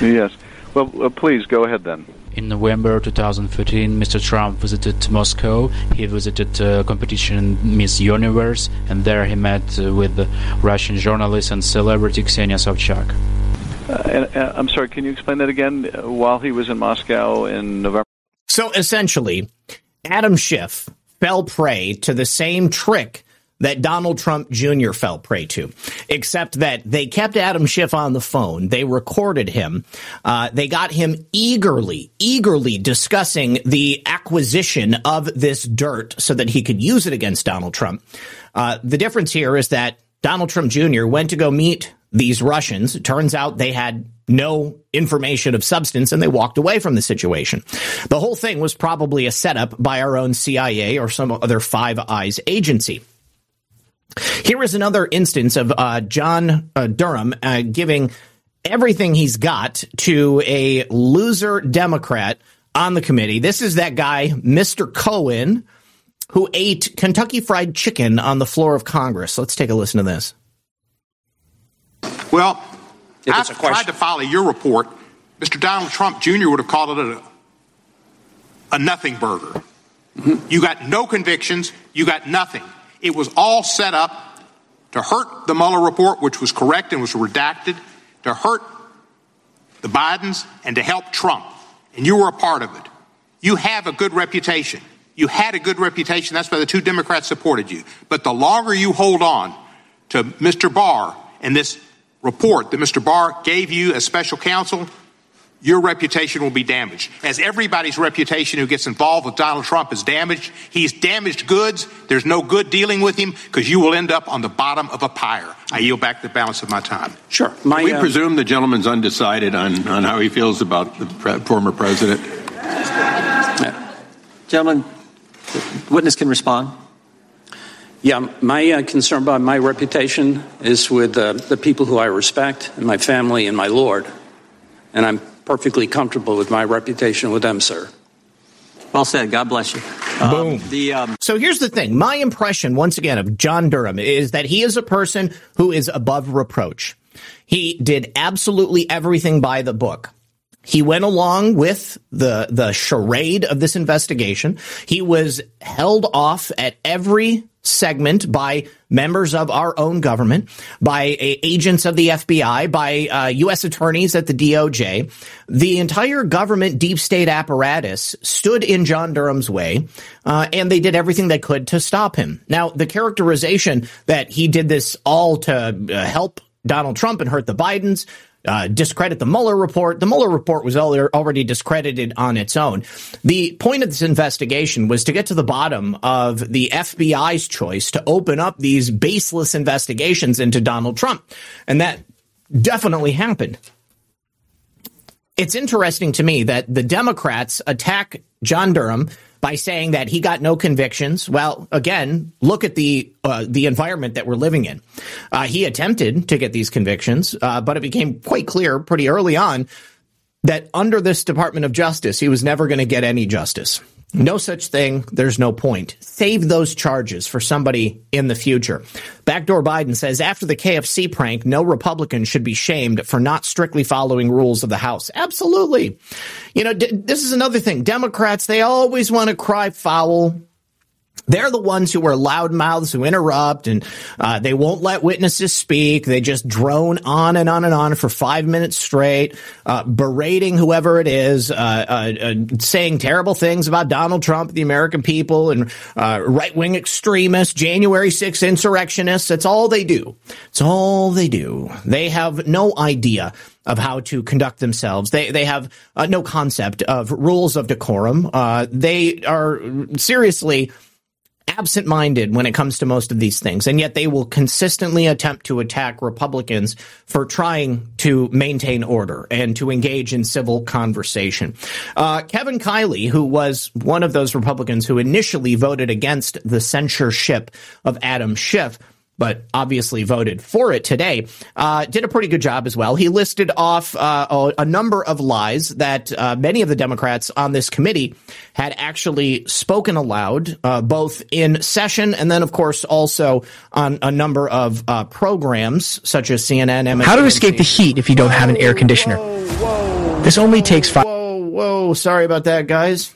Yes. Well, uh, please go ahead then. In November 2013, Mr. Trump visited Moscow. He visited uh, competition Miss Universe, and there he met uh, with Russian journalist and celebrity Ksenia Sobchak. Uh, and, uh, I'm sorry, can you explain that again? Uh, While he was in Moscow in November. So essentially, Adam Schiff fell prey to the same trick that Donald Trump Jr. fell prey to, except that they kept Adam Schiff on the phone. They recorded him. Uh, they got him eagerly, eagerly discussing the acquisition of this dirt so that he could use it against Donald Trump. Uh, the difference here is that Donald Trump Jr. went to go meet these Russians. It turns out they had no information of substance and they walked away from the situation. The whole thing was probably a setup by our own CIA or some other Five Eyes agency. Here is another instance of uh, John uh, Durham uh, giving everything he's got to a loser Democrat on the committee. This is that guy, Mr. Cohen, who ate Kentucky Fried Chicken on the floor of Congress. Let's take a listen to this. Well, if I tried to follow your report. Mr. Donald Trump Jr. would have called it a, a nothing burger. You got no convictions. You got nothing. It was all set up to hurt the Mueller report, which was correct and was redacted, to hurt the Bidens and to help Trump. And you were a part of it. You have a good reputation. You had a good reputation. That's why the two Democrats supported you. But the longer you hold on to Mr. Barr and this report that Mr. Barr gave you as special counsel, your reputation will be damaged. As everybody's reputation who gets involved with Donald Trump is damaged, he's damaged goods. There's no good dealing with him because you will end up on the bottom of a pyre. I yield back the balance of my time. Sure. My, we uh, presume the gentleman's undecided on, on how he feels about the pre- former president. Gentlemen, witness can respond. Yeah, my uh, concern about my reputation is with uh, the people who I respect and my family and my Lord. And I'm perfectly comfortable with my reputation with them, sir. Well said. God bless you. Boom. Um, the, um... So here's the thing. My impression, once again, of John Durham is that he is a person who is above reproach. He did absolutely everything by the book. He went along with the the charade of this investigation. He was held off at every segment by members of our own government, by agents of the FBI, by uh, U.S. attorneys at the DOJ. The entire government deep state apparatus stood in John Durham's way, uh, and they did everything they could to stop him. Now, the characterization that he did this all to uh, help Donald Trump and hurt the Bidens uh, discredit the Mueller report. The Mueller report was already discredited on its own. The point of this investigation was to get to the bottom of the FBI's choice to open up these baseless investigations into Donald Trump. And that definitely happened. It's interesting to me that the Democrats attack John Durham by saying that he got no convictions. Well, again, look at the uh, the environment that we're living in. Uh, he attempted to get these convictions, uh, but it became quite clear pretty early on that under this Department of Justice, he was never going to get any justice. No such thing. There's no point. Save those charges for somebody in the future. Backdoor Biden says after the KFC prank, no Republican should be shamed for not strictly following rules of the House. Absolutely. You know, d- this is another thing. Democrats, they always want to cry foul they're the ones who are loudmouths who interrupt and uh, they won't let witnesses speak. They just drone on and on and on for five minutes straight, uh, berating whoever it is, uh, uh, uh saying terrible things about Donald Trump, the American people, and uh, right wing extremists, January 6th insurrectionists. That's all they do. It's all they do. They have no idea of how to conduct themselves. They they have no concept of rules of decorum. they are seriously absent minded when it comes to most of these things. And yet they will consistently attempt to attack Republicans for trying to maintain order and to engage in civil conversation. Uh, Kevin Kiley, who was one of those Republicans who initially voted against the censorship of Adam Schiff, but obviously voted for it today, uh, did a pretty good job as well. He listed off uh, a number of lies that uh, many of the Democrats on this committee had actually spoken aloud, uh, both in session and then, of course, also on a number of uh, programs such as CNN. MSNBC. How to escape the heat if you don't have an air conditioner? Whoa, whoa, this only takes five. Whoa, whoa! Sorry about that, guys.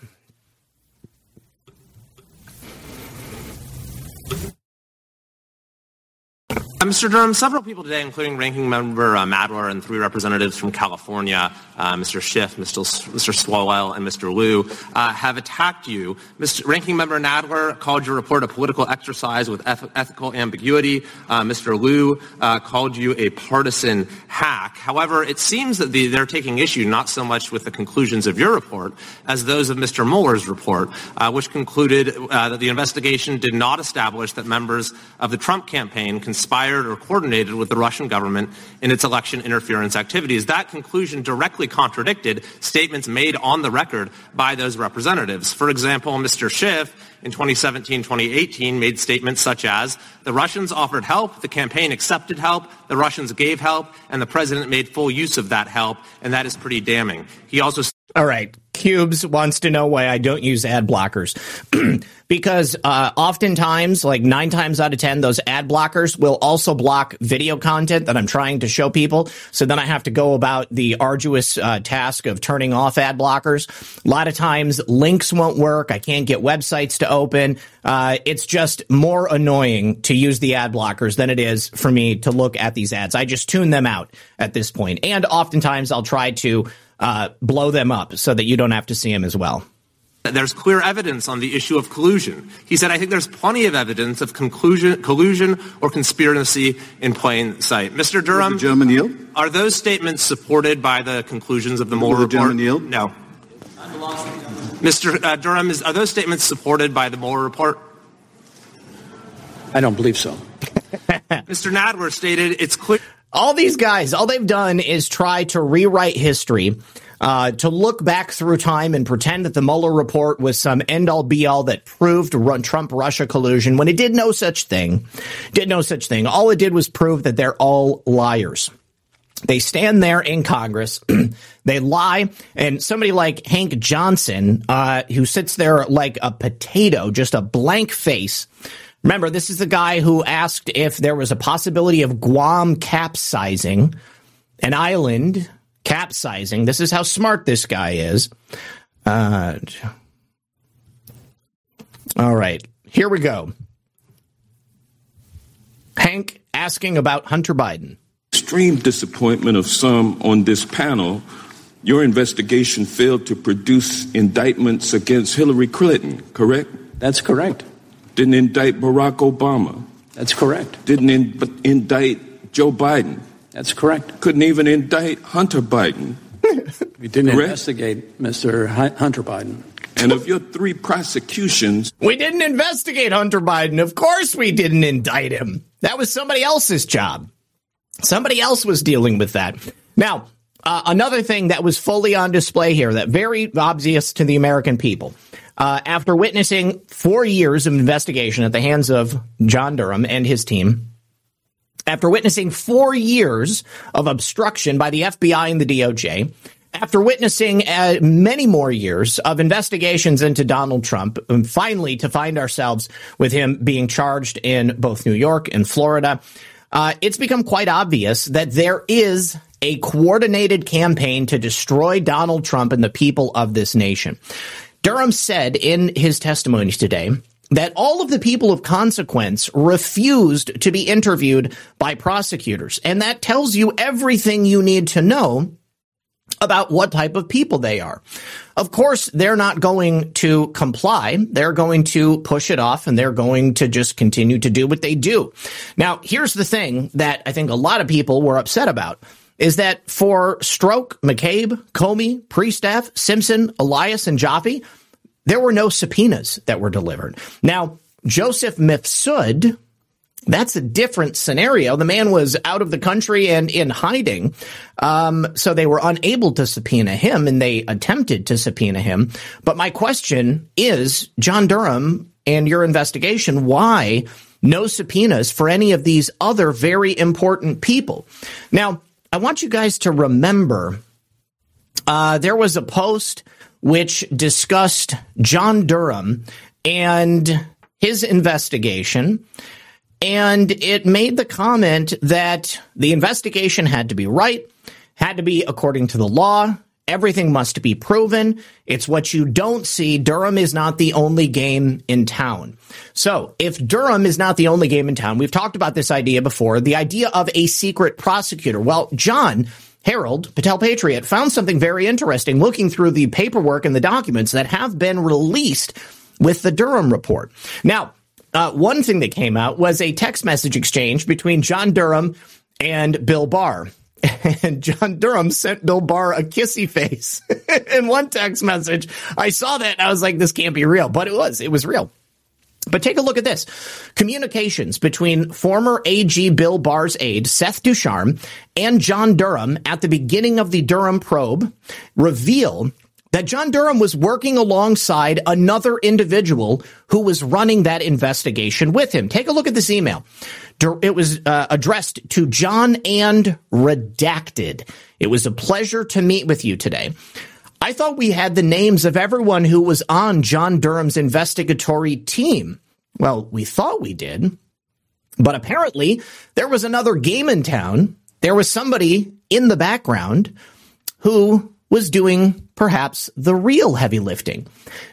Uh, Mr. Durham, several people today, including Ranking Member uh, Nadler and three representatives from California, uh, Mr. Schiff, Mr. S- Mr. Swalwell, and Mr. Lieu, uh, have attacked you. Mr. Ranking Member Nadler called your report a political exercise with eth- ethical ambiguity. Uh, Mr. Lieu uh, called you a partisan hack. However, it seems that the, they're taking issue not so much with the conclusions of your report as those of Mr. Mueller's report, which concluded that the investigation did not establish that members of the Trump campaign conspired or coordinated with the Russian government in its election interference activities. That conclusion directly contradicted statements made on the record by those representatives. For example, Mr. Schiff in 2017 2018 made statements such as the Russians offered help, the campaign accepted help, the Russians gave help, and the president made full use of that help, and that is pretty damning. He also all right. Cubes wants to know why I don't use ad blockers. because uh, oftentimes, like nine times out of 10, those ad blockers will also block video content that I'm trying to show people. So then I have to go about the arduous uh, task of turning off ad blockers. A lot of times links won't work. I can't get websites to open. Uh, it's just more annoying to use the ad blockers than it is for me to look at these ads. I just tune them out at this point. And oftentimes I'll try to uh, blow them up so that you don't have to see them as well. There's clear evidence on the issue of collusion. He said, I think there's plenty of evidence of conclusion, collusion or conspiracy in plain sight. Mr. Durham, gentleman yield? are those statements supported by the conclusions of the Mueller report? Gentleman yield? No. Mr. Uh, Durham, is, are those statements supported by the Mueller report? I don't believe so. Mr. Nadler stated it's clear. All these guys, all they've done is try to rewrite history, uh, to look back through time and pretend that the Mueller report was some end all be all that proved Trump Russia collusion when it did no such thing. Did no such thing. All it did was prove that they're all liars. They stand there in Congress, they lie, and somebody like Hank Johnson, uh, who sits there like a potato, just a blank face. Remember, this is the guy who asked if there was a possibility of Guam capsizing, an island capsizing. This is how smart this guy is. Uh, all right, here we go. Hank asking about Hunter Biden. Extreme disappointment of some on this panel. Your investigation failed to produce indictments against Hillary Clinton, correct? That's correct. Didn't indict Barack Obama. That's correct. Didn't in- indict Joe Biden. That's correct. Couldn't even indict Hunter Biden. we didn't correct? investigate Mr. Hunter Biden. And of your three prosecutions, we didn't investigate Hunter Biden. Of course, we didn't indict him. That was somebody else's job. Somebody else was dealing with that. Now, uh, another thing that was fully on display here, that very obvious to the American people. Uh, after witnessing four years of investigation at the hands of John Durham and his team, after witnessing four years of obstruction by the FBI and the DOJ, after witnessing uh, many more years of investigations into Donald Trump, and finally to find ourselves with him being charged in both New York and Florida, uh, it's become quite obvious that there is a coordinated campaign to destroy Donald Trump and the people of this nation. Durham said in his testimony today that all of the people of consequence refused to be interviewed by prosecutors. And that tells you everything you need to know about what type of people they are. Of course, they're not going to comply. They're going to push it off and they're going to just continue to do what they do. Now, here's the thing that I think a lot of people were upset about is that for Strzok, McCabe, Comey, Priestap, Simpson, Elias, and Joffe, there were no subpoenas that were delivered. Now, Joseph Mifsud, that's a different scenario. The man was out of the country and in hiding. Um, so they were unable to subpoena him and they attempted to subpoena him. But my question is, John Durham and your investigation, why no subpoenas for any of these other very important people? Now, I want you guys to remember uh, there was a post which discussed John Durham and his investigation. And it made the comment that the investigation had to be right, had to be according to the law. Everything must be proven. It's what you don't see. Durham is not the only game in town. So if Durham is not the only game in town, we've talked about this idea before, the idea of a secret prosecutor. Well, John Harold, Patel Patriot, found something very interesting looking through the paperwork and the documents that have been released with the Durham report. Now, uh, one thing that came out was a text message exchange between John Durham and Bill Barr. And John Durham sent Bill Barr a kissy face in one text message. I saw that and I was like, this can't be real, but it was. It was real. But take a look at this. Communications between former AG Bill Barr's aide, Seth Ducharme, and John Durham at the beginning of the Durham probe reveal that John Durham was working alongside another individual who was running that investigation with him. Take a look at this email. It was uh, addressed to John and redacted. It was a pleasure to meet with you today. I thought we had the names of everyone who was on John Durham's investigatory team. Well, we thought we did, but apparently there was another game in town. There was somebody in the background who was doing perhaps the real heavy lifting.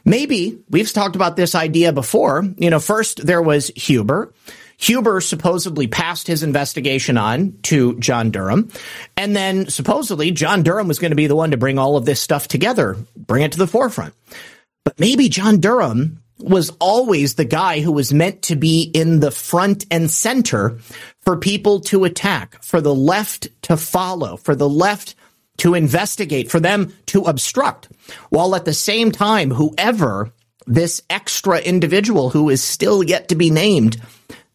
Maybe we've talked about this idea before. You know, first there was Huber. Huber supposedly passed his investigation on to John Durham. And then supposedly John Durham was going to be the one to bring all of this stuff together, bring it to the forefront. But maybe John Durham was always the guy who was meant to be in the front and center for people to attack, for the left to follow, for the left to investigate, for them to obstruct, while at the same time, whoever this extra individual who is still yet to be named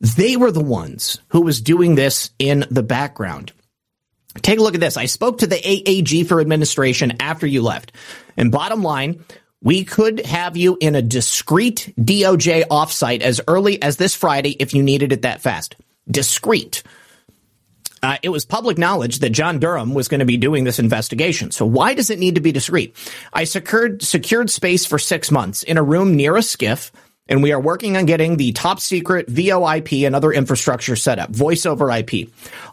they were the ones who was doing this in the background. Take a look at this. I spoke to the AAG for administration after you left. And bottom line, we could have you in a discreet DOJ offsite as early as this Friday if you needed it that fast. Discreet. Uh, it was public knowledge that John Durham was going to be doing this investigation. So why does it need to be discreet? I secured secured space for six months in a room near a SCIF, and we are working on getting the top secret VoIP and other infrastructure set up, voice over IP.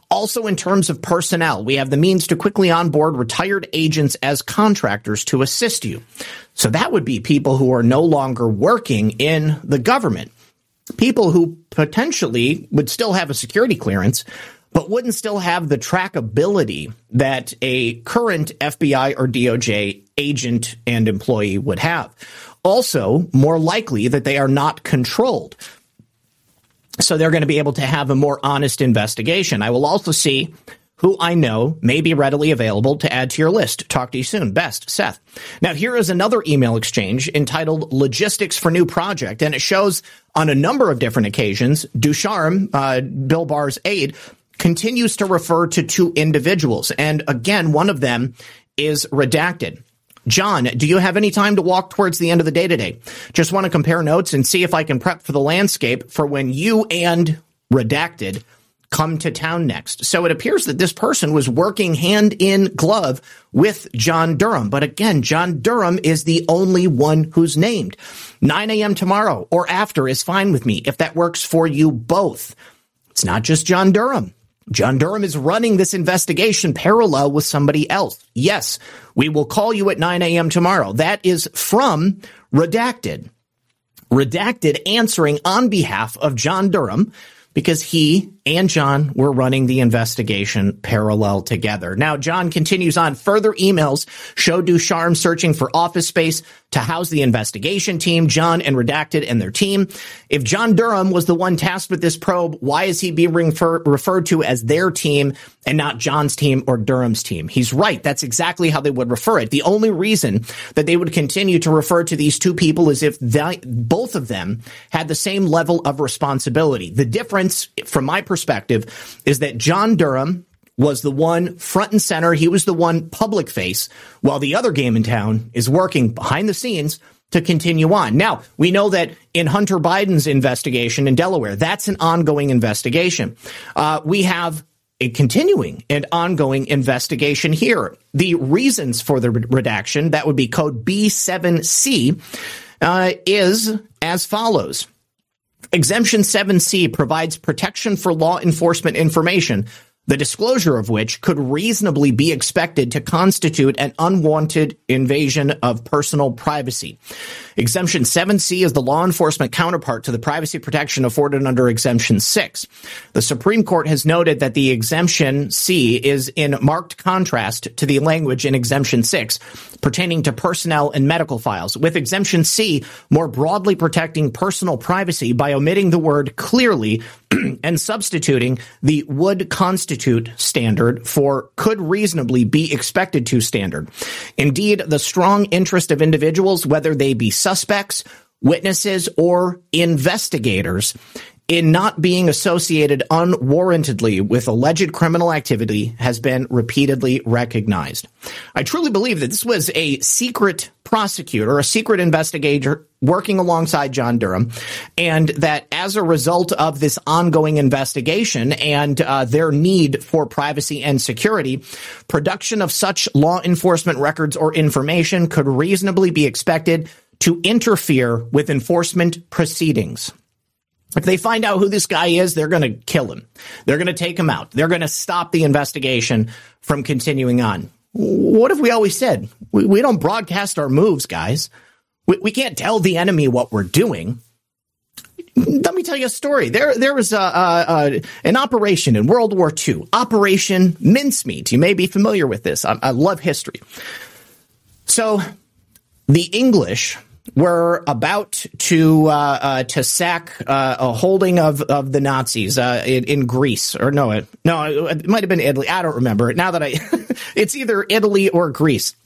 Also, in terms of personnel, we have the means to quickly onboard retired agents as contractors to assist you. So that would be people who are no longer working in the government. People who potentially would still have a security clearance, but wouldn't still have the trackability that a current FBI or DOJ agent and employee would have. Also, more likely that they are not controlled. So they're going to be able to have a more honest investigation. I will also see who I know may be readily available to add to your list. Talk to you soon. Best, Seth. Now, here is another email exchange entitled Logistics for New Project, and it shows on a number of different occasions, Ducharme, uh, Bill Barr's aide, continues to refer to two individuals. And again, one of them is redacted. John, do you have any time to walk towards the end of the day today? Just want to compare notes and see if I can prep for the landscape for when you and redacted come to town next. So it appears that this person was working hand in glove with John Durham. But again, John Durham is the only one who's named. 9 a.m. tomorrow or after is fine with me if that works for you both. It's not just John Durham. John Durham is running this investigation parallel with somebody else. Yes, we will call you at 9 a.m. tomorrow. That is from Redacted. Redacted answering on behalf of John Durham because he and John were running the investigation parallel together. Now, John continues on. Further emails show Ducharme searching for office space to house the investigation team, John and Redacted and their team. If John Durham was the one tasked with this probe, why is he being refer- referred to as their team and not John's team or Durham's team? He's right. That's exactly how they would refer it. The only reason that they would continue to refer to these two people is if they, both of them had the same level of responsibility. The difference, from my perspective, is that John Durham was the one front and center. He was the one public face, while the other game in town is working behind the scenes to continue on. Now, we know that in Hunter Biden's investigation in Delaware, that's an ongoing investigation. Uh, we have a continuing and ongoing investigation here. The reasons for the redaction, that would be code B7C, uh, is as follows. Exemption 7C provides protection for law enforcement information the disclosure of which could reasonably be expected to constitute an unwanted invasion of personal privacy. Exemption 7C is the law enforcement counterpart to the privacy protection afforded under Exemption 6. The Supreme Court has noted that the Exemption C is in marked contrast to the language in Exemption 6 pertaining to personnel and medical files, with Exemption C more broadly protecting personal privacy by omitting the word clearly and substituting the would constitute standard for could reasonably be expected to standard. Indeed, the strong interest of individuals, whether they be suspects, witnesses, or investigators in not being associated unwarrantedly with alleged criminal activity has been repeatedly recognized. I truly believe that this was a secret prosecutor, a secret investigator working alongside John Durham, and that as a result of this ongoing investigation and uh, their need for privacy and security, production of such law enforcement records or information could reasonably be expected to interfere with enforcement proceedings. If they find out who this guy is, they're going to kill him. They're going to take him out. They're going to stop the investigation from continuing on. What have we always said? We, we don't broadcast our moves, guys. We, we, can't tell the enemy what we're doing. Let me tell you a story. There, there was a, a, a, an operation in World War II, Operation Mincemeat. You may be familiar with this. I, I love history. So, the English were about to uh, uh, to sack uh, a holding of, of the Nazis uh, in, in, Greece, or no, it, no, it, might have been Italy. I don't remember. Now that I, it's either Italy or Greece.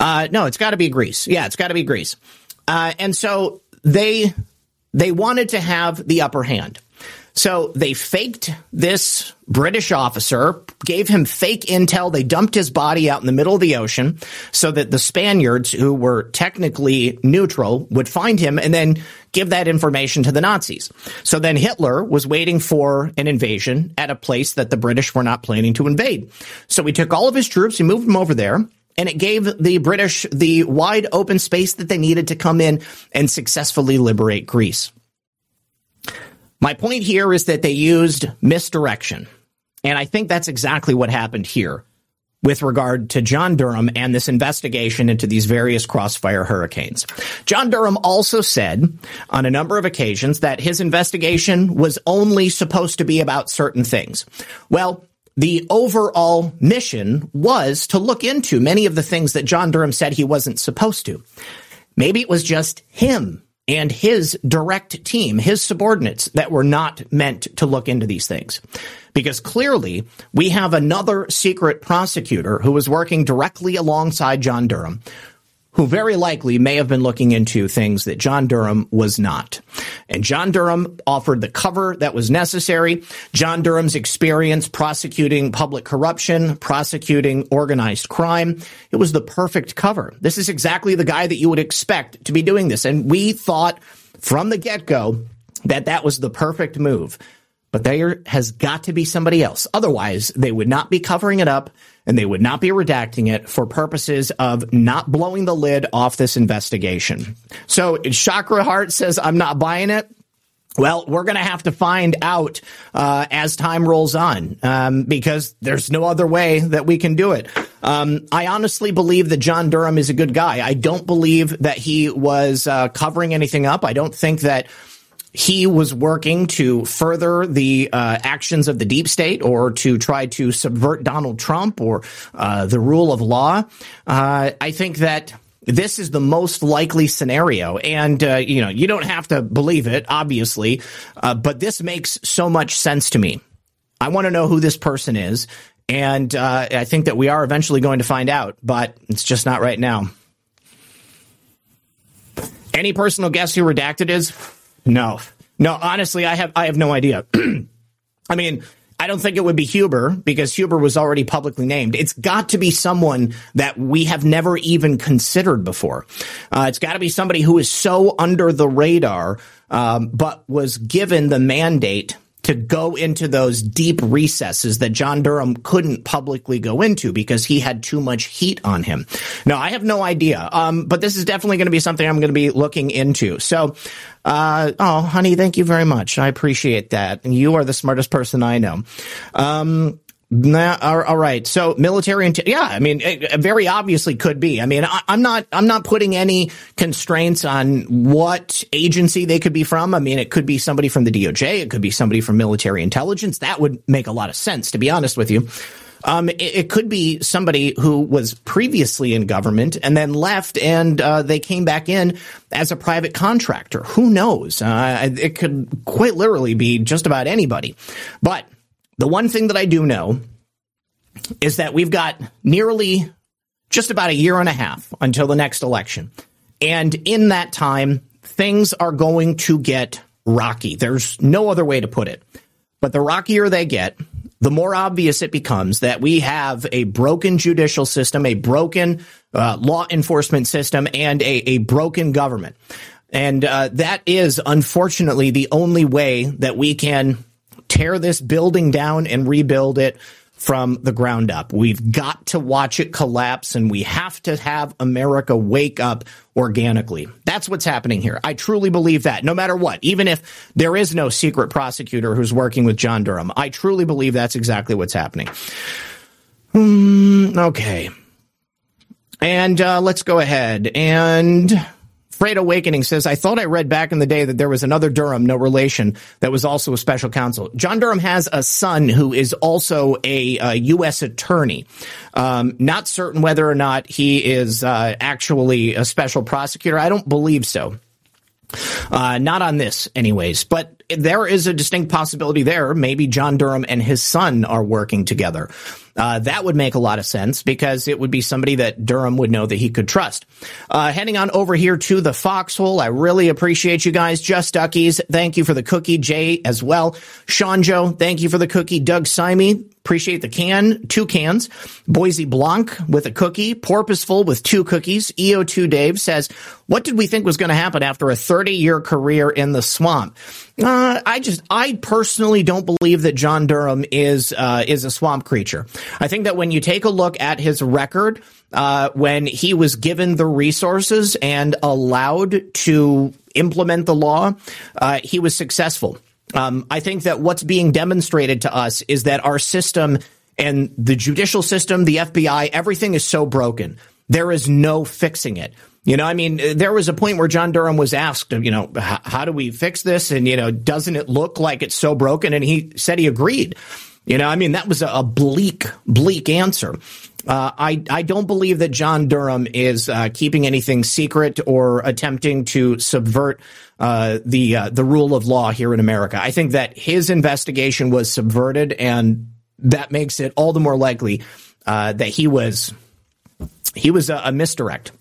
Uh, no, it's got to be Greece. Yeah, it's got to be Greece. Uh, and so they they wanted to have the upper hand. So they faked this British officer, gave him fake intel. They dumped his body out in the middle of the ocean so that the Spaniards, who were technically neutral, would find him and then give that information to the Nazis. So then Hitler was waiting for an invasion at a place that the British were not planning to invade. So he took all of his troops, he moved them over there, and it gave the British the wide open space that they needed to come in and successfully liberate Greece. My point here is that they used misdirection. And I think that's exactly what happened here with regard to John Durham and this investigation into these various crossfire hurricanes. John Durham also said on a number of occasions that his investigation was only supposed to be about certain things. Well, the overall mission was to look into many of the things that John Durham said he wasn't supposed to. Maybe it was just him and his direct team, his subordinates that were not meant to look into these things. Because clearly we have another secret prosecutor who was working directly alongside John Durham who very likely may have been looking into things that John Durham was not. And John Durham offered the cover that was necessary. John Durham's experience prosecuting public corruption, prosecuting organized crime, it was the perfect cover. This is exactly the guy that you would expect to be doing this. And we thought from the get go that that was the perfect move. But there has got to be somebody else. Otherwise, they would not be covering it up and they would not be redacting it for purposes of not blowing the lid off this investigation. So Chakra Heart says, I'm not buying it. Well, we're going to have to find out uh, as time rolls on um, because there's no other way that we can do it. Um, I honestly believe that John Durham is a good guy. I don't believe that he was uh, covering anything up. I don't think that he was working to further the uh, actions of the deep state or to try to subvert Donald Trump or uh, the rule of law. Uh, I think that this is the most likely scenario. And, uh, you know, you don't have to believe it, obviously, uh, but this makes so much sense to me. I want to know who this person is. And uh, I think that we are eventually going to find out, but it's just not right now. Any personal guess who redacted is? No, no. Honestly, I have I have no idea. I mean, I don't think it would be Huber because Huber was already publicly named. It's got to be someone that we have never even considered before. Uh, it's got to be somebody who is so under the radar, um, but was given the mandate to go into those deep recesses that John Durham couldn't publicly go into because he had too much heat on him. Now, I have no idea, um, but this is definitely going to be something I'm going to be looking into. So, uh, oh, honey, thank you very much. I appreciate that. You are the smartest person I know. Um, All right. So military, and yeah, I mean, very obviously could be. I mean, I, am not, I'm not putting any constraints on what agency they could be from. I mean, it could be somebody from the DOJ, it could be somebody from military intelligence. That would make a lot of sense, to be honest with you. Um, it, it, could be somebody who was previously in government and then left, and uh, they came back in as a private contractor. Who knows? Uh, it could quite literally be just about anybody. But the one thing that I do know is that we've got nearly just about a year and a half until the next election. And in that time, things are going to get rocky. There's no other way to put it. But the rockier they get, the more obvious it becomes that we have a broken judicial system, a broken uh, law enforcement system, and a, a broken government. And uh, that is unfortunately the only way that we can tear this building down and rebuild it from the ground up. We've got to watch it collapse and we have to have America wake up organically. That's what's happening here. I truly believe that no matter what, even if there is no secret prosecutor who's working with John Durham, I truly believe that's exactly what's happening. Mm, okay. And uh, let's go ahead and Freight Awakening says, I thought I read back in the day that there was another Durham, no relation, that was also a special counsel. John Durham has a son who is also a, a U.S. attorney. Um, not certain whether or not he is uh, actually a special prosecutor. I don't believe so. Uh, not on this, anyways. But there is a distinct possibility there. Maybe John Durham and his son are working together. Uh, that would make a lot of sense because it would be somebody that Durham would know that he could trust. Uh, heading on over here to the foxhole. I really appreciate you guys. Just Duckies, thank you for the cookie. Jay as well. Sean Joe, thank you for the cookie. Doug Simey, Appreciate the can, two cans. Boise Blanc with a cookie. Porpoiseful with two cookies. EO2 Dave says, what did we think was going to happen after a 30 year career in the swamp? Uh, I just, I personally don't believe that John Durham is, uh, is a swamp creature. I think that when you take a look at his record, uh, when he was given the resources and allowed to implement the law, uh, he was successful. Um, I think that what's being demonstrated to us is that our system and the judicial system, the FBI, everything is so broken. There is no fixing it. You know, I mean, there was a point where John Durham was asked, you know, how do we fix this? And, you know, doesn't it look like it's so broken? And he said he agreed. You know, I mean, that was a bleak, bleak answer. Uh, I I don't believe that John Durham is uh, keeping anything secret or attempting to subvert uh, the uh, the rule of law here in America. I think that his investigation was subverted, and that makes it all the more likely uh, that he was he was a, a misdirect.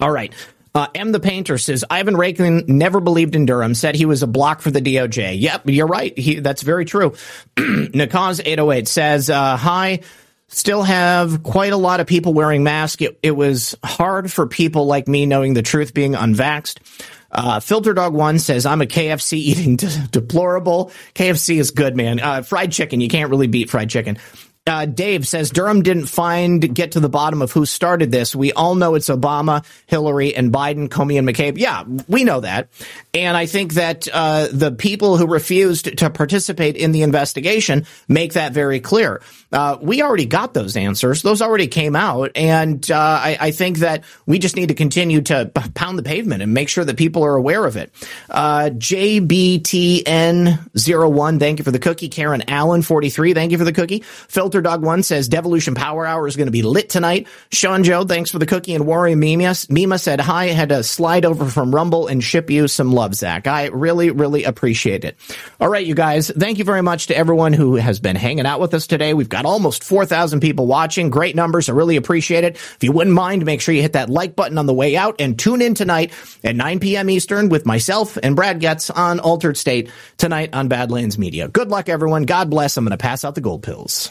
All right. Uh, M. the Painter says Ivan Raiklin never believed in Durham. Said he was a block for the DOJ. Yep, you're right. He, that's very true. Nakaz 808 says, uh, "Hi." Still have quite a lot of people wearing masks. It, it was hard for people like me knowing the truth being unvaxxed. Uh, Filter Dog One says, I'm a KFC eating de- deplorable. KFC is good, man. Uh, fried chicken. You can't really beat fried chicken. Uh, Dave says Durham didn't find get to the bottom of who started this. We all know it's Obama, Hillary, and Biden, Comey, and McCabe. Yeah, we know that, and I think that uh, the people who refused to participate in the investigation make that very clear. Uh, we already got those answers; those already came out, and uh, I, I, think that we just need to continue to pound the pavement and make sure that people are aware of it. Uh, JBTN01, thank you for the cookie. Karen Allen, 43, thank you for the cookie. Filter Dog One says Devolution Power Hour is going to be lit tonight. Sean Joe, thanks for the cookie. And Warrior Mima, Mima said, hi, I had to slide over from Rumble and ship you some love, Zak. I really, really appreciate it. All right, you guys, thank you very much to everyone who has been hanging out with us today. We've got almost 4,000 people watching. Great numbers. I really appreciate it. If you wouldn't mind, make sure you hit that like button on the way out and tune in tonight at 9 p.m. Eastern with myself and Brad Getz on Altered State tonight on Badlands Media. Good luck, everyone. God bless. I'm going to pass out the gold pills.